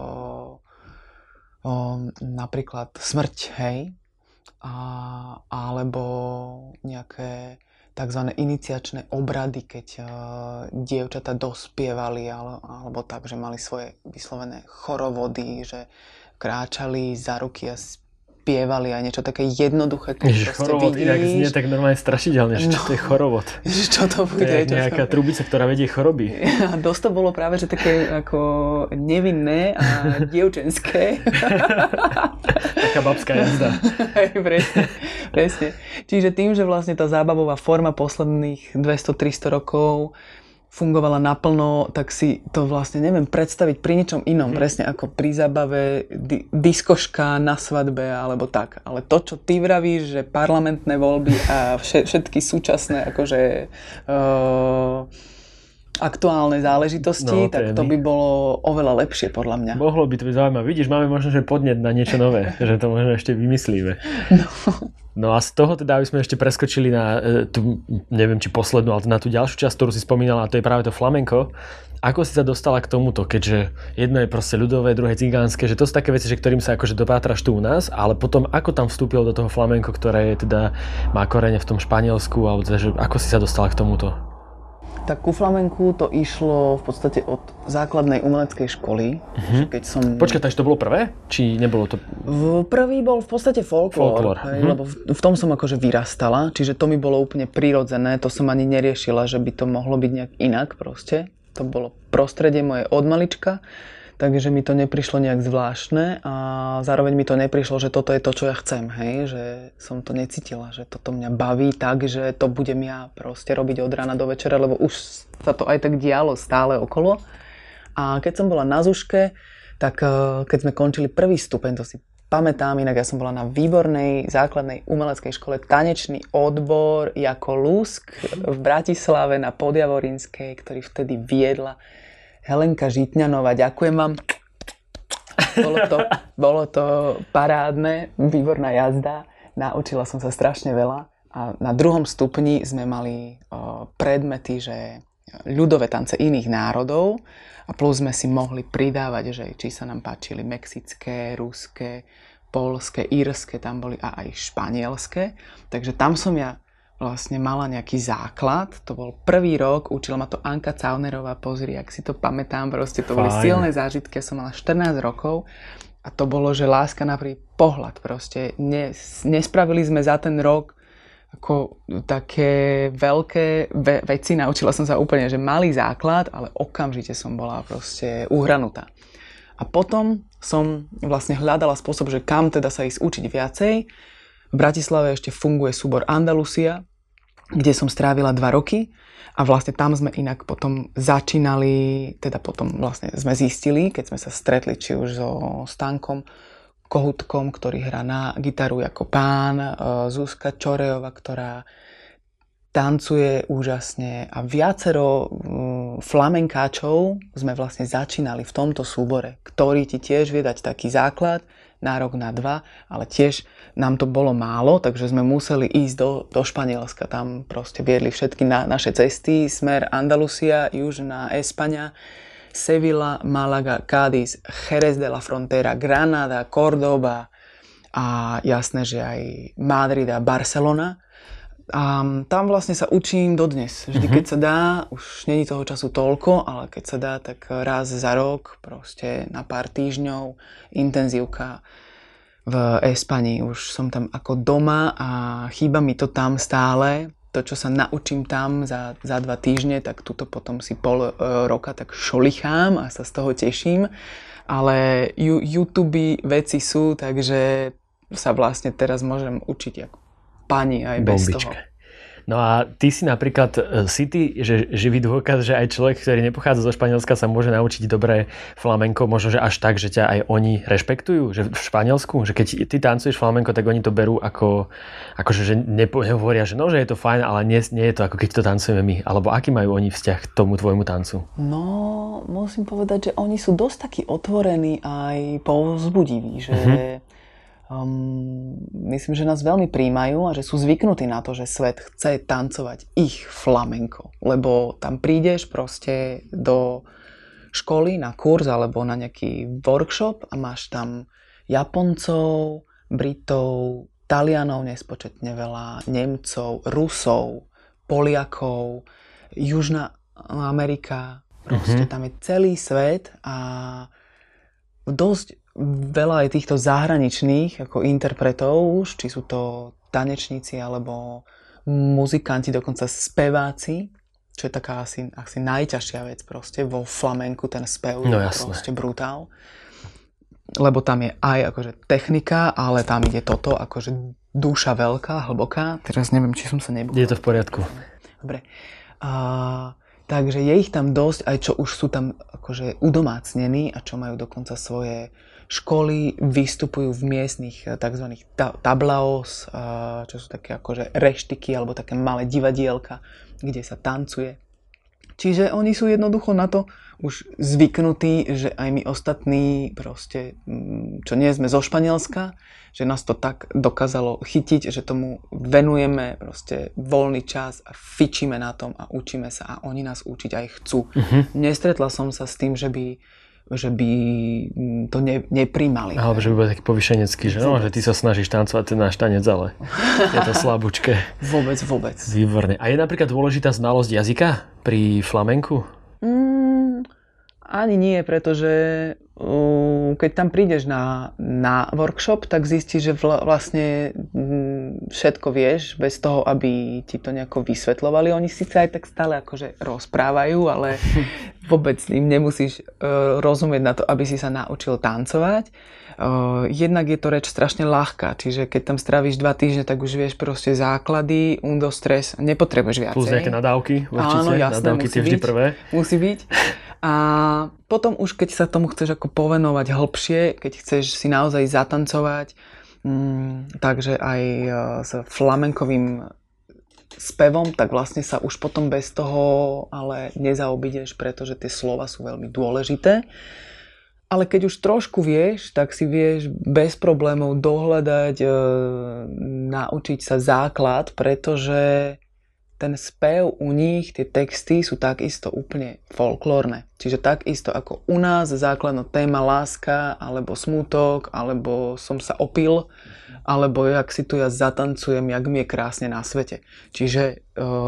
o, napríklad smrť, hej, a, alebo nejaké tzv. iniciačné obrady, keď uh, dievčata dospievali ale, alebo tak, že mali svoje vyslovené chorovody, že kráčali za ruky a spievali aj niečo také jednoduché, Ježiš, chorovod vidíš. inak znie tak normálne strašidelne, že no, čo to je chorovod. Ježiš, čo to bude? To je nejaká trubica, ktorá vedie choroby. A dosť to bolo práve, že také ako nevinné a dievčenské. Taká babská jazda. presne, presne. Čiže tým, že vlastne tá zábavová forma posledných 200-300 rokov fungovala naplno, tak si to vlastne neviem predstaviť pri ničom inom, hmm. presne ako pri zábave, di- diskoška na svadbe alebo tak. Ale to, čo ty vravíš, že parlamentné voľby a všetky súčasné akože uh, aktuálne záležitosti, no, tak to by bolo oveľa lepšie podľa mňa. Mohlo by to byť zaujímavé. Vidíš, máme možno, že podnet na niečo nové, že to možno ešte vymyslíme. No. no a z toho teda, aby sme ešte preskočili na e, tú, neviem či poslednú, ale na tú ďalšiu časť, ktorú si spomínala, a to je práve to flamenko. Ako si sa dostala k tomuto, keďže jedno je proste ľudové, druhé cigánske, že to sú také veci, že ktorým sa akože dopátraš tu u nás, ale potom ako tam vstúpil do toho flamenko, ktoré je teda, má korene v tom Španielsku, alebo teda, že ako si sa dostala k tomuto? Tak ku flamenku to išlo v podstate od základnej umeleckej školy. Uh-huh. Keď som... Počkaj, takže to bolo prvé? Či nebolo to... V prvý bol v podstate folklór, folklór. Hej, uh-huh. lebo v, v tom som akože vyrastala, čiže to mi bolo úplne prirodzené, to som ani neriešila, že by to mohlo byť nejak inak proste. To bolo prostredie moje od malička takže mi to neprišlo nejak zvláštne a zároveň mi to neprišlo, že toto je to, čo ja chcem, hej, že som to necítila, že toto mňa baví tak, že to budem ja proste robiť od rána do večera, lebo už sa to aj tak dialo stále okolo. A keď som bola na Zuške, tak eh, keď sme končili prvý stupeň, to si pamätám, inak ja som bola na výbornej základnej umeleckej škole tanečný odbor ako Lusk v Bratislave na Podjavorinskej, ktorý vtedy viedla Helenka Žitňanová, ďakujem vám. Bolo to, bolo to parádne, výborná jazda. Naučila som sa strašne veľa. A na druhom stupni sme mali o, predmety, že ľudové tance iných národov a plus sme si mohli pridávať, že či sa nám páčili mexické, ruské, polské, írske, tam boli a aj španielské. Takže tam som ja vlastne mala nejaký základ. To bol prvý rok, učila ma to Anka Caunerová, pozri, ak si to pamätám, proste to Fajn. boli silné zážitky, ja som mala 14 rokov a to bolo, že láska na prvý pohľad proste. Ne, nespravili sme za ten rok ako také veľké ve- veci, naučila som sa úplne, že malý základ, ale okamžite som bola proste uhranutá. A potom som vlastne hľadala spôsob, že kam teda sa ísť učiť viacej. V Bratislave ešte funguje súbor Andalusia, kde som strávila dva roky a vlastne tam sme inak potom začínali, teda potom vlastne sme zistili, keď sme sa stretli či už so Stankom Kohutkom, ktorý hrá na gitaru ako pán, e, Zuzka Čorejova, ktorá tancuje úžasne a viacero mm, flamenkáčov sme vlastne začínali v tomto súbore, ktorý ti tiež vie dať taký základ na rok, na dva, ale tiež nám to bolo málo, takže sme museli ísť do, do Španielska. Tam proste viedli všetky na, naše cesty, smer Andalusia, Južná Espaňa, Sevilla, Málaga, Cádiz, Jerez de la Frontera, Granada, Córdoba a jasné, že aj Madrid a Barcelona. A tam vlastne sa učím dodnes. Vždy, keď sa dá, už není toho času toľko, ale keď sa dá, tak raz za rok, proste na pár týždňov, intenzívka v Espanii. Už som tam ako doma a chýba mi to tam stále. To, čo sa naučím tam za, za dva týždne, tak tuto potom si pol e, roka tak šolichám a sa z toho teším. Ale YouTube veci sú, takže sa vlastne teraz môžem učiť ako pani aj bez Bombička. toho. No a ty si napríklad e, si ty, že živý dôkaz, že aj človek, ktorý nepochádza zo Španielska sa môže naučiť dobré flamenko, možno, že až tak, že ťa aj oni rešpektujú, že v Španielsku, že keď ty tancuješ flamenko, tak oni to berú ako, ako že nehovoria, že no, že je to fajn, ale nie, nie je to ako keď to tancujeme my. Alebo aký majú oni vzťah k tomu tvojmu tancu? No, musím povedať, že oni sú dosť takí otvorení aj povzbudiví, že mm-hmm um, myslím, že nás veľmi príjmajú a že sú zvyknutí na to, že svet chce tancovať ich flamenko. Lebo tam prídeš proste do školy na kurz alebo na nejaký workshop a máš tam Japoncov, Britov, Talianov nespočetne veľa, Nemcov, Rusov, Poliakov, Južná Amerika, proste mm-hmm. tam je celý svet a dosť veľa aj týchto zahraničných ako interpretov už, či sú to tanečníci alebo muzikanti, dokonca speváci, čo je taká asi, asi najťažšia vec proste vo flamenku, ten spev no, je proste brutál. Lebo tam je aj akože technika, ale tam ide toto, akože duša veľká, hlboká. Teraz neviem, či som sa nebudol. Je to v poriadku. Dobre. Uh, takže je ich tam dosť, aj čo už sú tam akože udomácnení a čo majú dokonca svoje školy vystupujú v miestnych eh, tzv. tablaos, eh, čo sú také akože reštiky alebo také malé divadielka, kde sa tancuje. Čiže oni sú jednoducho na to už zvyknutí, že aj my ostatní proste, mm, čo nie sme zo Španielska, že nás to tak dokázalo chytiť, že tomu venujeme proste voľný čas a fičíme na tom a učíme sa a oni nás učiť aj chcú. Uh-huh. Nestretla som sa s tým, že by že by mm, to ne, nepríjmali. Alebo že by bol taký povyšenecký, že, no, že ty sa snažíš tancovať ten náš tanec, ale je to slabúčke. vôbec, vôbec. Výborne. A je napríklad dôležitá znalosť jazyka pri flamenku? Mm, ani nie, pretože uh, keď tam prídeš na, na workshop, tak zistíš, že vla, vlastne všetko vieš, bez toho, aby ti to nejako vysvetľovali. Oni síce aj tak stále akože rozprávajú, ale vôbec im nemusíš uh, rozumieť na to, aby si sa naučil tancovať. Uh, jednak je to reč strašne ľahká, čiže keď tam stráviš dva týždne, tak už vieš proste základy, undo, stres, nepotrebuješ viacej. Plus nejaké nadávky, určite. Áno, jasné, nadávky musí vždy byť, prvé. Musí byť. A potom už keď sa tomu chceš ako povenovať hlbšie, keď chceš si naozaj zatancovať, mm, takže aj uh, s flamenkovým spevom, tak vlastne sa už potom bez toho ale nezaobídeš, pretože tie slova sú veľmi dôležité ale keď už trošku vieš, tak si vieš bez problémov dohľadať, e, naučiť sa základ, pretože ten spev u nich, tie texty sú takisto úplne folklórne. Čiže takisto ako u nás základná téma láska, alebo smutok, alebo som sa opil, alebo jak si tu ja zatancujem, jak mi je krásne na svete. Čiže e,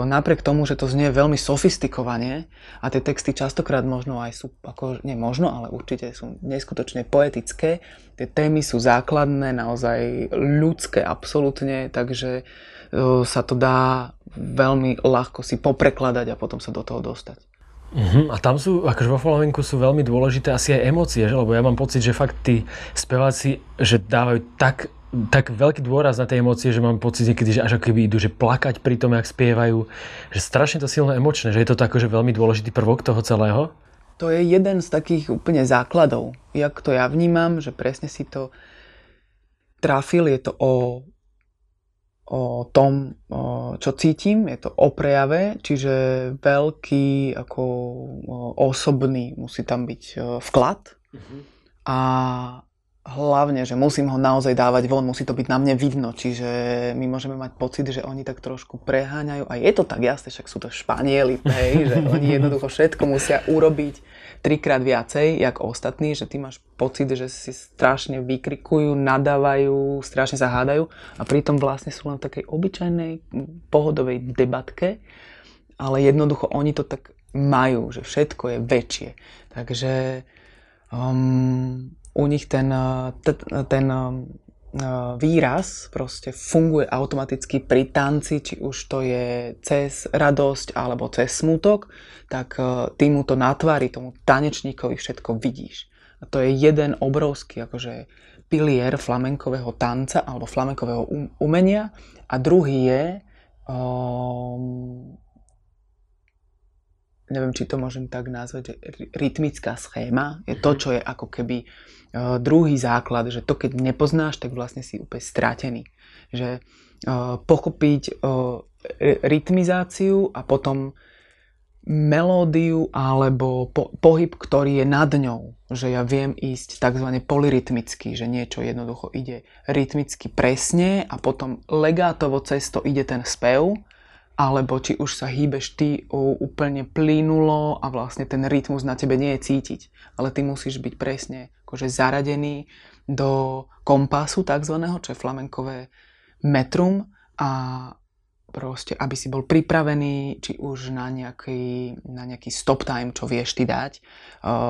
napriek tomu, že to znie veľmi sofistikovane a tie texty častokrát možno aj sú, ako, nie možno, ale určite sú neskutočne poetické, tie témy sú základné, naozaj ľudské absolútne, takže e, sa to dá veľmi ľahko si poprekladať a potom sa do toho dostať. Uh-huh. A tam sú, akože vo flamenku sú veľmi dôležité asi aj emócie, že? lebo ja mám pocit, že fakt tí speváci, že dávajú tak, tak veľký dôraz na tie emócie, že mám pocit niekedy, že až ako keby idú, že plakať pri tom, jak spievajú, že strašne to silno emočné, že je to tak, že veľmi dôležitý prvok toho celého. To je jeden z takých úplne základov. Jak to ja vnímam, že presne si to trafil, je to o o tom, o, čo cítim, je to o prejave, čiže veľký ako o, osobný musí tam byť o, vklad uh-huh. a hlavne, že musím ho naozaj dávať von, musí to byť na mne vidno, čiže my môžeme mať pocit, že oni tak trošku preháňajú a je to tak jasné, však sú to Španieli, hej, že oni jednoducho všetko musia urobiť trikrát viacej, jak ostatní, že ty máš pocit, že si strašne vykrikujú, nadávajú, strašne sa hádajú a pritom vlastne sú len v takej obyčajnej pohodovej debatke, ale jednoducho oni to tak majú, že všetko je väčšie. Takže um, u nich ten, ten, ten výraz proste funguje automaticky pri tanci, či už to je cez radosť alebo cez smutok, tak ty mu to na tomu tanečníkovi všetko vidíš. A to je jeden obrovský akože pilier flamenkového tanca alebo flamenkového um, umenia a druhý je um, neviem, či to môžem tak nazvať, že rytmická schéma je to, mhm. čo je ako keby uh, druhý základ, že to keď nepoznáš, tak vlastne si úplne stratený. Že uh, pochopiť uh, rytmizáciu a potom melódiu alebo po, pohyb, ktorý je nad ňou. Že ja viem ísť tzv. polyrytmicky, že niečo jednoducho ide rytmicky presne a potom legátovo cesto ide ten spev alebo či už sa hýbeš ty úplne plynulo a vlastne ten rytmus na tebe nie je cítiť. Ale ty musíš byť presne akože zaradený do kompasu takzvaného, čo je flamenkové metrum a proste, aby si bol pripravený, či už na nejaký, na nejaký stop time, čo vieš ty dať.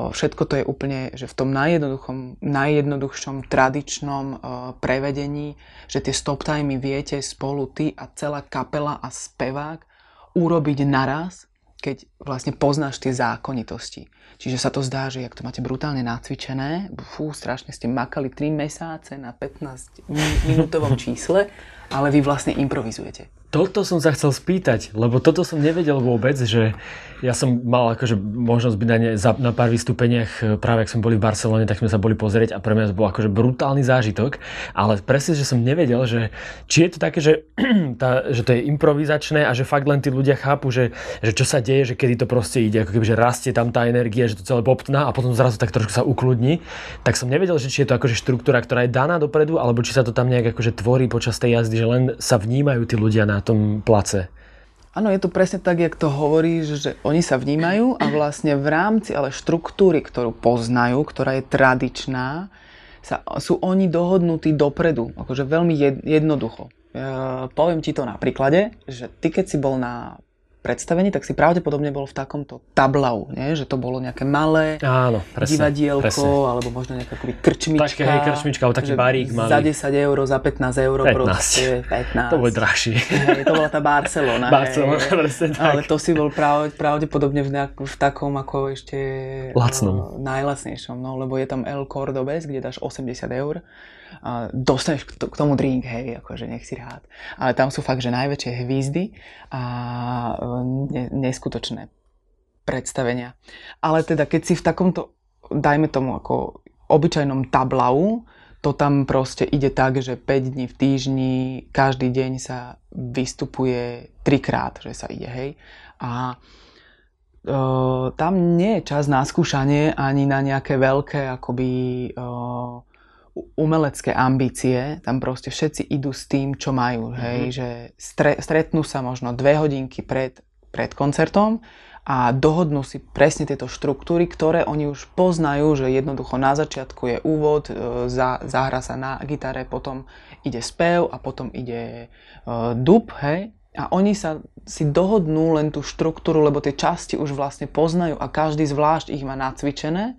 Všetko to je úplne, že v tom najjednoduchom, najjednoduchšom tradičnom prevedení, že tie stop timey viete spolu ty a celá kapela a spevák urobiť naraz, keď vlastne poznáš tie zákonitosti. Čiže sa to zdá, že jak to máte brutálne nacvičené, fú, strašne ste makali 3 mesáce na 15 minútovom čísle, ale vy vlastne improvizujete. Toto som sa chcel spýtať, lebo toto som nevedel vôbec, že ja som mal akože možnosť byť na, ne, na pár vystúpeniach, e, práve ak sme boli v Barcelone, tak sme sa boli pozrieť a pre mňa to bol akože brutálny zážitok, ale presne, že som nevedel, že či je to také, že, tá, že to je improvizačné a že fakt len tí ľudia chápu, že, že čo sa deje, že kedy to proste ide, ako keby, že rastie tam tá energia, že to celé poptná a potom zrazu tak trošku sa ukludní, tak som nevedel, že či je to akože štruktúra, ktorá je daná dopredu, alebo či sa to tam nejak akože tvorí počas tej jazdy, že len sa vnímajú tí ľudia na tom place. Áno, je to presne tak, jak to hovoríš, že oni sa vnímajú a vlastne v rámci ale štruktúry, ktorú poznajú, ktorá je tradičná, sa, sú oni dohodnutí dopredu, akože veľmi jednoducho. E, poviem ti to na príklade, že ty keď si bol na predstavení, tak si pravdepodobne bol v takomto tablau, nie? že to bolo nejaké malé Áno, presne, divadielko, presne. alebo možno nejaká krčmička. Také, hej, krčmička, alebo taký barík malý. Za 10 eur, za 15 eur 15. proste, 15. To bolo drahšie. Hej, to bola tá Barcelona. Barcelona, hej, presne tak. Ale to si bol prav, pravdepodobne v, nejak, v takom ako ešte... Lacnom. Uh, najlacnejšom, no, lebo je tam El Cordobes, kde dáš 80 eur a dostaneš k tomu drink, hej, akože nech si rád. Ale tam sú fakt, že najväčšie hvízdy a e, neskutočné predstavenia. Ale teda, keď si v takomto, dajme tomu ako obyčajnom tablau, to tam proste ide tak, že 5 dní v týždni, každý deň sa vystupuje trikrát, že sa ide, hej. A e, tam nie je čas na skúšanie ani na nejaké veľké akoby e, umelecké ambície, tam proste všetci idú s tým, čo majú, hej, mm-hmm. že stre, stretnú sa možno dve hodinky pred, pred koncertom a dohodnú si presne tieto štruktúry, ktoré oni už poznajú, že jednoducho na začiatku je úvod, e, za, zahra sa na gitare, potom ide spev a potom ide uh, dub, hej, a oni sa si dohodnú len tú štruktúru, lebo tie časti už vlastne poznajú a každý zvlášť ich má nacvičené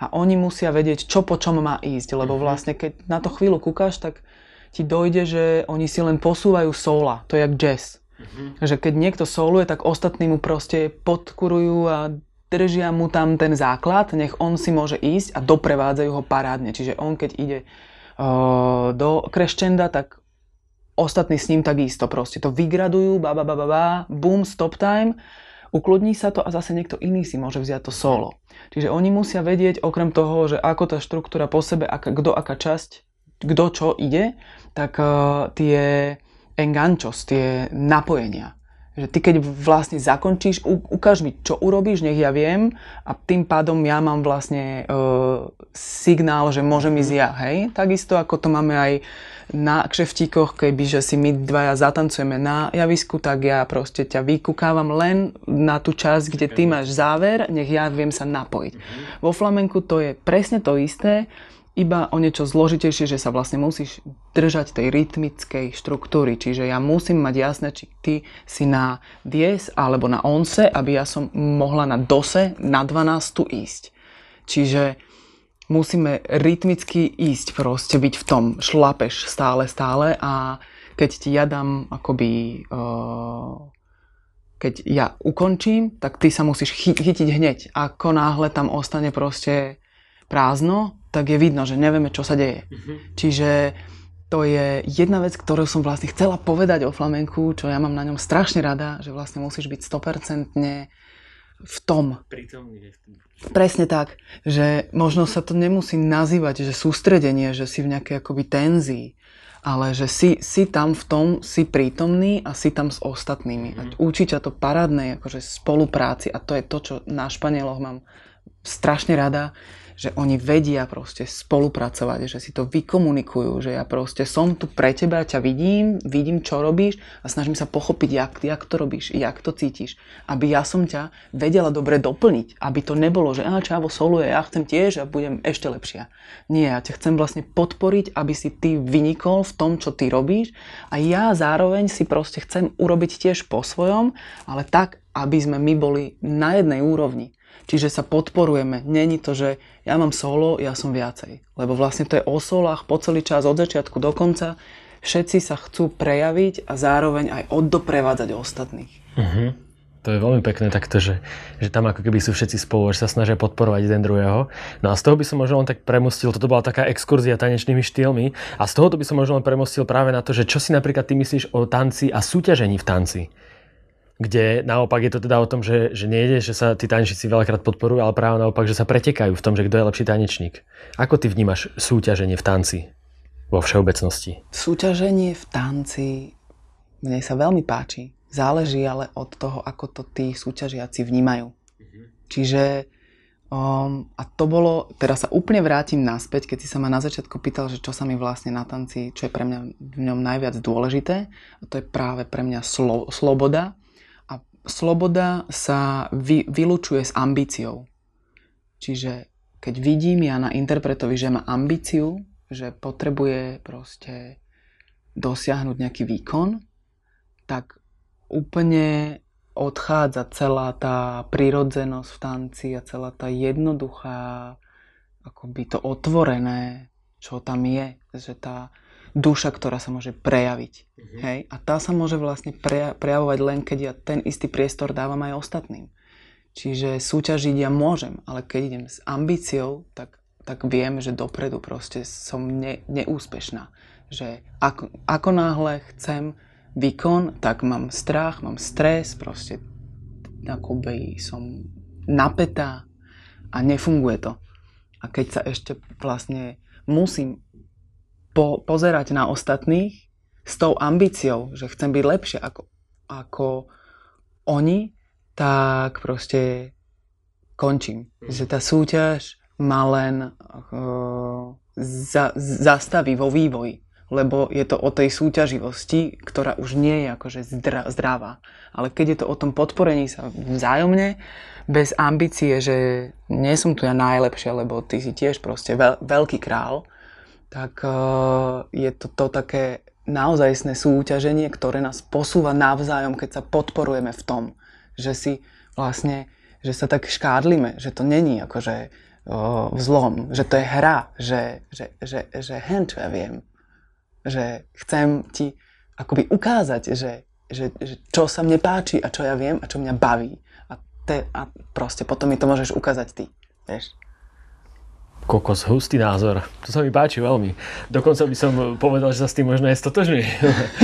a oni musia vedieť, čo po čom má ísť, lebo mhm. vlastne keď na to chvíľu kúkaš, tak ti dojde, že oni si len posúvajú sola, to je jak jazz. Mm-hmm. Že keď niekto soluje, tak ostatní mu proste podkurujú a držia mu tam ten základ, nech on si môže ísť a doprevádzajú ho parádne. Čiže on keď ide uh, do kreščenda, tak ostatní s ním takisto proste to vygradujú, ba, ba, ba, ba, ba, boom, stop time, ukludní sa to a zase niekto iný si môže vziať to solo. Čiže oni musia vedieť, okrem toho, že ako tá štruktúra po sebe, kto aká časť, kto čo ide, tak uh, tie enganchos, tie napojenia, že ty keď vlastne zakončíš, ukáž mi, čo urobíš, nech ja viem a tým pádom ja mám vlastne e, signál, že môžem ísť ja, hej? Takisto ako to máme aj na kšeftíkoch, keby že si my dvaja zatancujeme na javisku, tak ja proste ťa vykúkávam len na tú časť, kde ty máš záver, nech ja viem sa napojiť. Vo flamenku to je presne to isté, iba o niečo zložitejšie, že sa vlastne musíš držať tej rytmickej štruktúry. Čiže ja musím mať jasné, či ty si na dies alebo na onse, aby ja som mohla na dose na 12 ísť. Čiže musíme rytmicky ísť proste, byť v tom, šlapeš stále, stále a keď ti ja dám akoby... Uh, keď ja ukončím, tak ty sa musíš chytiť hneď. Ako náhle tam ostane proste prázdno, tak je vidno, že nevieme, čo sa deje. Uh-huh. Čiže to je jedna vec, ktorú som vlastne chcela povedať o flamenku, čo ja mám na ňom strašne rada, že vlastne musíš byť 100% v tom. Prítomný. Presne tak, že možno sa to nemusí nazývať, že sústredenie, že si v nejakej akoby tenzii, ale že si, si tam v tom, si prítomný a si tam s ostatnými. Mm-hmm. A učí ťa to parádnej akože spolupráci a to je to, čo na Španieloch mám strašne rada, že oni vedia proste spolupracovať, že si to vykomunikujú, že ja proste som tu pre teba, ťa vidím, vidím, čo robíš a snažím sa pochopiť, jak, jak to robíš, jak to cítiš, aby ja som ťa vedela dobre doplniť, aby to nebolo, že a čavo soluje, ja chcem tiež a budem ešte lepšia. Nie, ja ťa chcem vlastne podporiť, aby si ty vynikol v tom, čo ty robíš a ja zároveň si proste chcem urobiť tiež po svojom, ale tak, aby sme my boli na jednej úrovni. Čiže sa podporujeme. Není to, že ja mám solo, ja som viacej. Lebo vlastne to je o solách po celý čas od začiatku do konca. Všetci sa chcú prejaviť a zároveň aj oddoprevádzať ostatných. Uh-huh. To je veľmi pekné takto, že, že tam ako keby sú všetci spolu, že sa snažia podporovať jeden druhého. No a z toho by som možno len tak premustil, toto bola taká exkurzia tanečnými štýlmi a z toho by som možno len premustil práve na to, že čo si napríklad ty myslíš o tanci a súťažení v tanci kde naopak je to teda o tom, že, že nejde, že sa tí tanečníci veľakrát podporujú, ale práve naopak, že sa pretekajú v tom, že kto je lepší tanečník. Ako ty vnímaš súťaženie v tanci vo všeobecnosti? Súťaženie v tanci mne sa veľmi páči. Záleží ale od toho, ako to tí súťažiaci vnímajú. Čiže Um, a to bolo, teraz sa úplne vrátim naspäť, keď si sa ma na začiatku pýtal, že čo sa mi vlastne na tanci, čo je pre mňa v ňom najviac dôležité. A to je práve pre mňa slo, sloboda sloboda sa vy, vylučuje s ambíciou. Čiže keď vidím ja na interpretovi, že má ambíciu, že potrebuje proste dosiahnuť nejaký výkon, tak úplne odchádza celá tá prirodzenosť v tanci a celá tá jednoduchá, akoby to otvorené, čo tam je, že tá, duša, ktorá sa môže prejaviť. Mm-hmm. Hej? A tá sa môže vlastne preja- prejavovať len, keď ja ten istý priestor dávam aj ostatným. Čiže súťažiť ja môžem, ale keď idem s ambíciou, tak, tak viem, že dopredu proste som ne, neúspešná. Že ako, ako náhle chcem výkon, tak mám strach, mám stres, proste akoby som napätá a nefunguje to. A keď sa ešte vlastne musím po, pozerať na ostatných s tou ambíciou, že chcem byť lepšie ako, ako oni, tak proste končím. Mm. Že tá súťaž ma len uh, za, zastaví vo vývoji. Lebo je to o tej súťaživosti, ktorá už nie je akože zdra, zdravá. Ale keď je to o tom podporení sa vzájomne, bez ambície, že nie som tu ja najlepšia, lebo ty si tiež proste veľ, veľký král, tak uh, je to, to také naozajstné súťaženie, ktoré nás posúva navzájom, keď sa podporujeme v tom, že si vlastne, že sa tak škádlime, že to není akože uh, vzlom, že to je hra, že, že, že, že hen, čo ja viem, že chcem ti akoby ukázať, že, že, že čo sa mne páči a čo ja viem a čo mňa baví. A te, a proste potom mi to môžeš ukázať ty. Vieš? Kokos, hustý názor. To sa mi páči veľmi. Dokonca by som povedal, že sa s tým možno aj stotožňuje.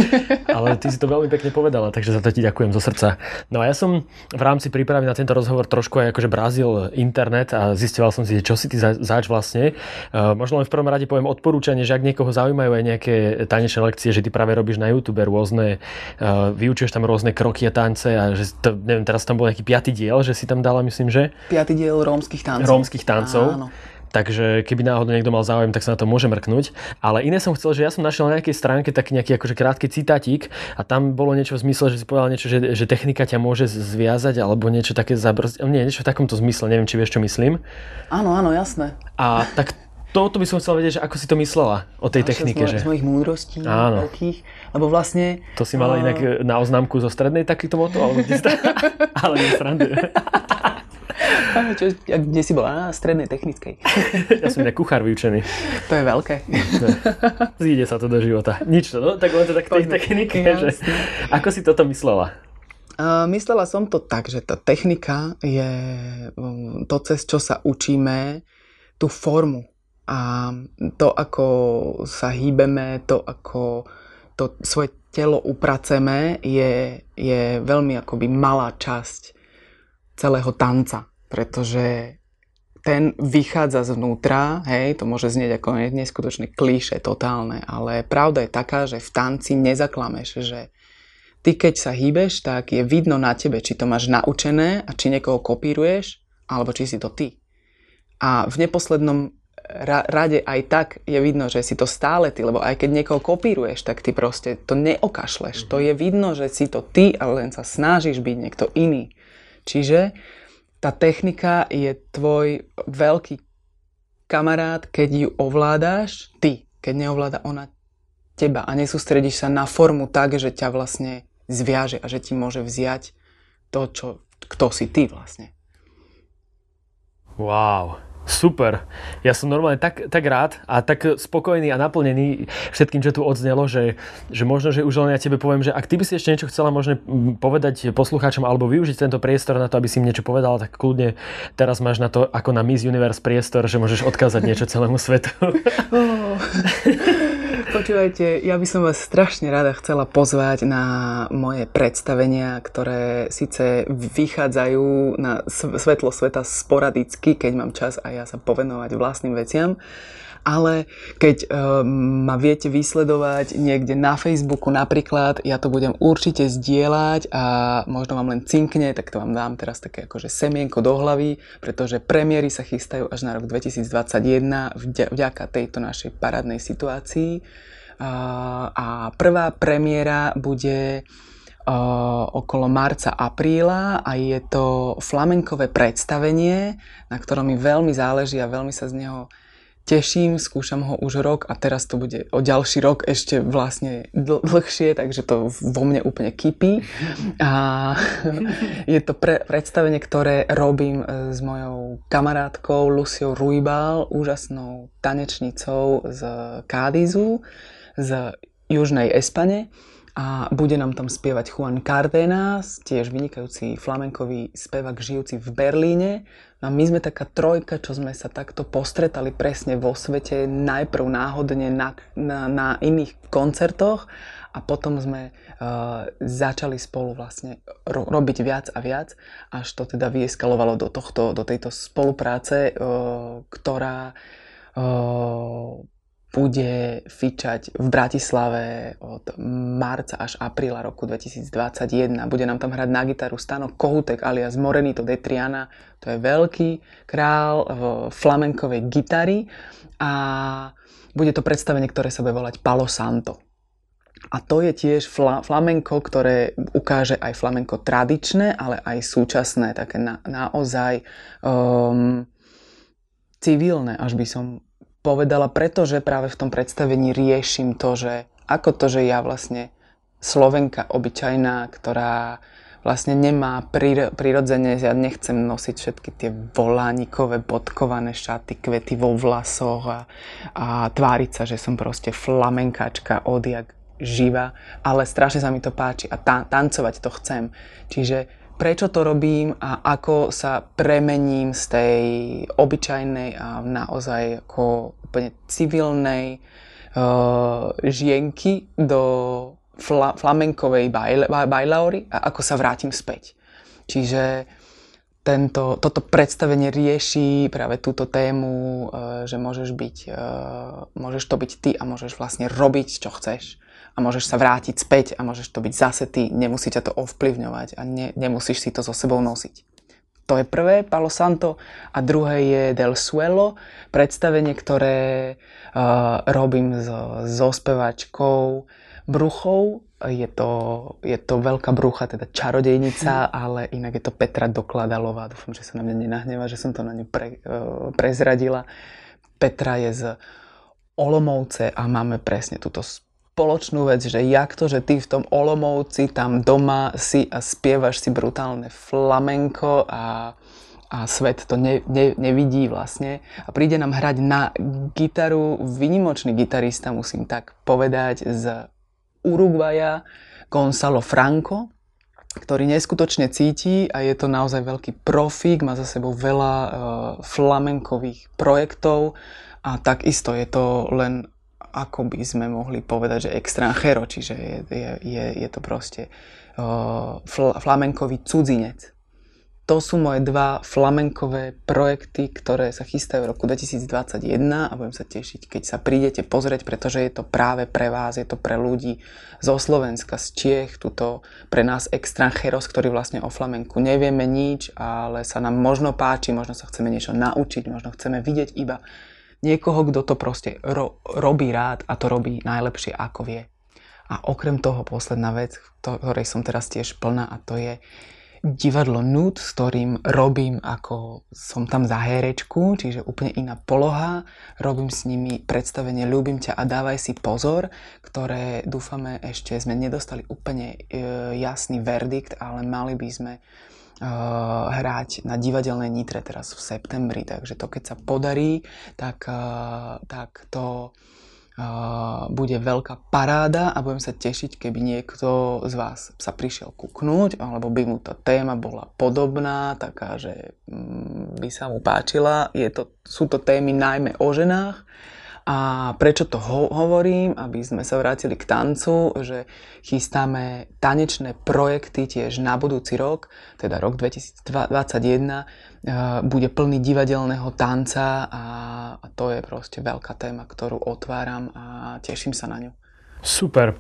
Ale ty si to veľmi pekne povedala, takže za to ti ďakujem zo srdca. No a ja som v rámci prípravy na tento rozhovor trošku aj akože brazil internet a zistoval som si, čo si ty zač vlastne. Uh, možno len v prvom rade poviem odporúčanie, že ak niekoho zaujímajú aj nejaké tanečné lekcie, že ty práve robíš na YouTube rôzne, uh, vyučuješ tam rôzne kroky a tance a že to, neviem, teraz tam bol nejaký piatý diel, že si tam dala, myslím, že? Piatý diel rómskych tancov. Rómskych tancov. Áno. Takže keby náhodou niekto mal záujem, tak sa na to môže mrknúť. Ale iné som chcel, že ja som našiel na nejakej stránke taký nejaký akože krátky citátik a tam bolo niečo v zmysle, že si povedal niečo, že, že technika ťa môže zviazať alebo niečo také zabrzdiť. Nie, niečo v takomto zmysle, neviem, či vieš, čo myslím. Áno, áno, jasné. A tak toto by som chcel vedieť, že ako si to myslela o tej technike. Z, že... z mojich múdrostí Áno. veľkých, lebo vlastne... To si mala uh... inak na oznámku zo strednej takýto moto? Alebo ale nie Čo, kde si bola? Na strednej technickej. ja som inak kuchár vyučený. To je veľké. Zíde sa to do života. Nič to, no? Tak len to tak tej technike, že... Ako si toto myslela? Uh, myslela som to tak, že tá technika je um, to, cez čo sa učíme tú formu a to, ako sa hýbeme, to, ako to svoje telo upraceme, je, je veľmi akoby malá časť celého tanca pretože ten vychádza zvnútra, hej, to môže znieť ako neskutočné klíše, totálne, ale pravda je taká, že v tanci nezaklameš, že ty keď sa hýbeš, tak je vidno na tebe, či to máš naučené a či niekoho kopíruješ, alebo či si to ty. A v neposlednom ra- rade aj tak je vidno, že si to stále ty, lebo aj keď niekoho kopíruješ, tak ty proste to neokašleš. To je vidno, že si to ty, ale len sa snažíš byť niekto iný. Čiže tá technika je tvoj veľký kamarát, keď ju ovládáš ty, keď neovláda ona teba a nesústredíš sa na formu tak, že ťa vlastne zviaže a že ti môže vziať to, čo, kto si ty vlastne. Wow. Super. Ja som normálne tak, tak rád a tak spokojný a naplnený všetkým, čo tu odznelo, že, že možno, že už len ja tebe poviem, že ak ty by si ešte niečo chcela možno povedať poslucháčom alebo využiť tento priestor na to, aby si im niečo povedala, tak kľudne teraz máš na to ako na Miss Universe priestor, že môžeš odkázať niečo celému svetu. Počúvajte, ja by som vás strašne rada chcela pozvať na moje predstavenia, ktoré síce vychádzajú na svetlo sveta sporadicky, keď mám čas a ja sa povenovať vlastným veciam, ale keď uh, ma viete vysledovať niekde na Facebooku napríklad, ja to budem určite zdieľať a možno vám len cinkne, tak to vám dám teraz také akože semienko do hlavy, pretože premiéry sa chystajú až na rok 2021 vďaka tejto našej parádnej situácii. A prvá premiéra bude okolo marca, apríla a je to flamenkové predstavenie, na ktorom mi veľmi záleží a veľmi sa z neho teším, skúšam ho už rok a teraz to bude o ďalší rok ešte vlastne dl- dlhšie, takže to vo mne úplne kypí. A je to pre- predstavenie, ktoré robím e, s mojou kamarátkou Luciou Ruibal, úžasnou tanečnicou z Kádizu z Južnej Espane a bude nám tam spievať Juan Cardenas, tiež vynikajúci flamenkový spevak žijúci v Berlíne. A my sme taká trojka, čo sme sa takto postretali presne vo svete, najprv náhodne na, na, na iných koncertoch a potom sme uh, začali spolu vlastne ro- robiť viac a viac, až to teda vyeskalovalo do, tohto, do tejto spolupráce, uh, ktorá uh, bude fičať v Bratislave od marca až apríla roku 2021. Bude nám tam hrať na gitaru Stano Kohutek alias Morenito de Triana. To je veľký král v flamenkovej gitary a bude to predstavenie, ktoré sa bude volať Palo Santo. A to je tiež fla, flamenko, ktoré ukáže aj flamenko tradičné, ale aj súčasné, také na, naozaj um, civilné, až by som povedala, pretože práve v tom predstavení riešim to, že ako to, že ja vlastne Slovenka obyčajná, ktorá vlastne nemá prirodzene, ja nechcem nosiť všetky tie volánikové, bodkované šaty, kvety vo vlasoch a, a tváriť sa, že som proste flamenkáčka odjak živa, ale strašne sa mi to páči a ta- tancovať to chcem. Čiže prečo to robím a ako sa premením z tej obyčajnej a naozaj ako úplne civilnej uh, žienky do fla- flamenkovej bajle, a ako sa vrátim späť. Čiže tento, toto predstavenie rieši práve túto tému, uh, že môžeš byť, uh, môžeš to byť ty a môžeš vlastne robiť, čo chceš a môžeš sa vrátiť späť a môžeš to byť zase ty, nemusí ťa to ovplyvňovať a ne, nemusíš si to so sebou nosiť. To je prvé, Palo Santo, a druhé je Del Suelo, predstavenie, ktoré uh, robím so, so spevačkou Bruchou. Je to, je to veľká brucha, teda čarodejnica, ale inak je to Petra Dokladalová. Dúfam, že sa na mňa nenahneva, že som to na ňu pre, uh, prezradila. Petra je z Olomovce a máme presne túto spoločnú vec, že jak to, že ty v tom Olomovci tam doma si a spievaš si brutálne flamenko a, a svet to ne, ne, nevidí vlastne. A príde nám hrať na gitaru vynimočný gitarista, musím tak povedať, z Uruguaya, Gonzalo Franco, ktorý neskutočne cíti a je to naozaj veľký profík, má za sebou veľa uh, flamenkových projektov a takisto je to len ako by sme mohli povedať, že extranjero, čiže je, je, je, je to proste uh, fl- flamenkový cudzinec. To sú moje dva flamenkové projekty, ktoré sa chystajú v roku 2021 a budem sa tešiť, keď sa prídete pozrieť, pretože je to práve pre vás, je to pre ľudí zo Slovenska, z Čiech, tuto pre nás extranjeros, ktorí vlastne o flamenku nevieme nič, ale sa nám možno páči, možno sa chceme niečo naučiť, možno chceme vidieť iba niekoho, kto to proste ro- robí rád a to robí najlepšie ako vie. A okrem toho posledná vec, ktorej som teraz tiež plná a to je divadlo Nud, s ktorým robím ako som tam za herečku, čiže úplne iná poloha. Robím s nimi predstavenie Ľúbim ťa a dávaj si pozor, ktoré dúfame ešte sme nedostali úplne e, jasný verdikt, ale mali by sme uh, hrať na divadelnej Nitre teraz v septembri, takže to keď sa podarí, tak, uh, tak to uh, bude veľká paráda a budem sa tešiť, keby niekto z vás sa prišiel kuknúť, alebo by mu tá téma bola podobná, taká, že um, by sa mu páčila. Je to, sú to témy najmä o ženách, a prečo to ho- hovorím? Aby sme sa vrátili k tancu, že chystáme tanečné projekty tiež na budúci rok, teda rok 2021, uh, bude plný divadelného tanca a, a to je proste veľká téma, ktorú otváram a teším sa na ňu. Super.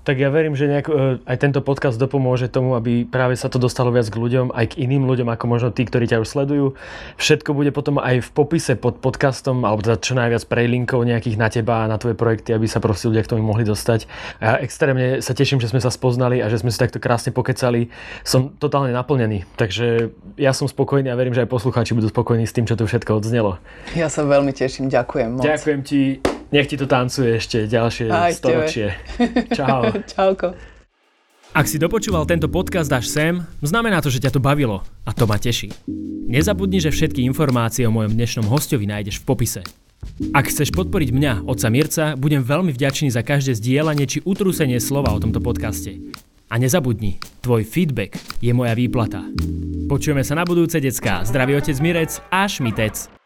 Tak ja verím, že nejak, e, aj tento podcast dopomôže tomu, aby práve sa to dostalo viac k ľuďom, aj k iným ľuďom, ako možno tí, ktorí ťa už sledujú. Všetko bude potom aj v popise pod podcastom, alebo teda čo najviac prelinkov nejakých na teba a na tvoje projekty, aby sa proste ľudia k tomu mohli dostať. A ja extrémne sa teším, že sme sa spoznali a že sme si takto krásne pokecali. Som totálne naplnený, takže ja som spokojný a verím, že aj poslucháči budú spokojní s tým, čo tu všetko odznelo. Ja sa veľmi teším, ďakujem moc. Ďakujem ti. Nech ti to tancuje ešte ďalšie Aj storočie. Čau. Čauko. Ak si dopočúval tento podcast až sem, znamená to, že ťa to bavilo a to ma teší. Nezabudni, že všetky informácie o mojom dnešnom hostovi nájdeš v popise. Ak chceš podporiť mňa, otca Mirca, budem veľmi vďačný za každé zdieľanie či utrúsenie slova o tomto podcaste. A nezabudni, tvoj feedback je moja výplata. Počujeme sa na budúce, decka. Zdravý otec Mirec a Šmitec.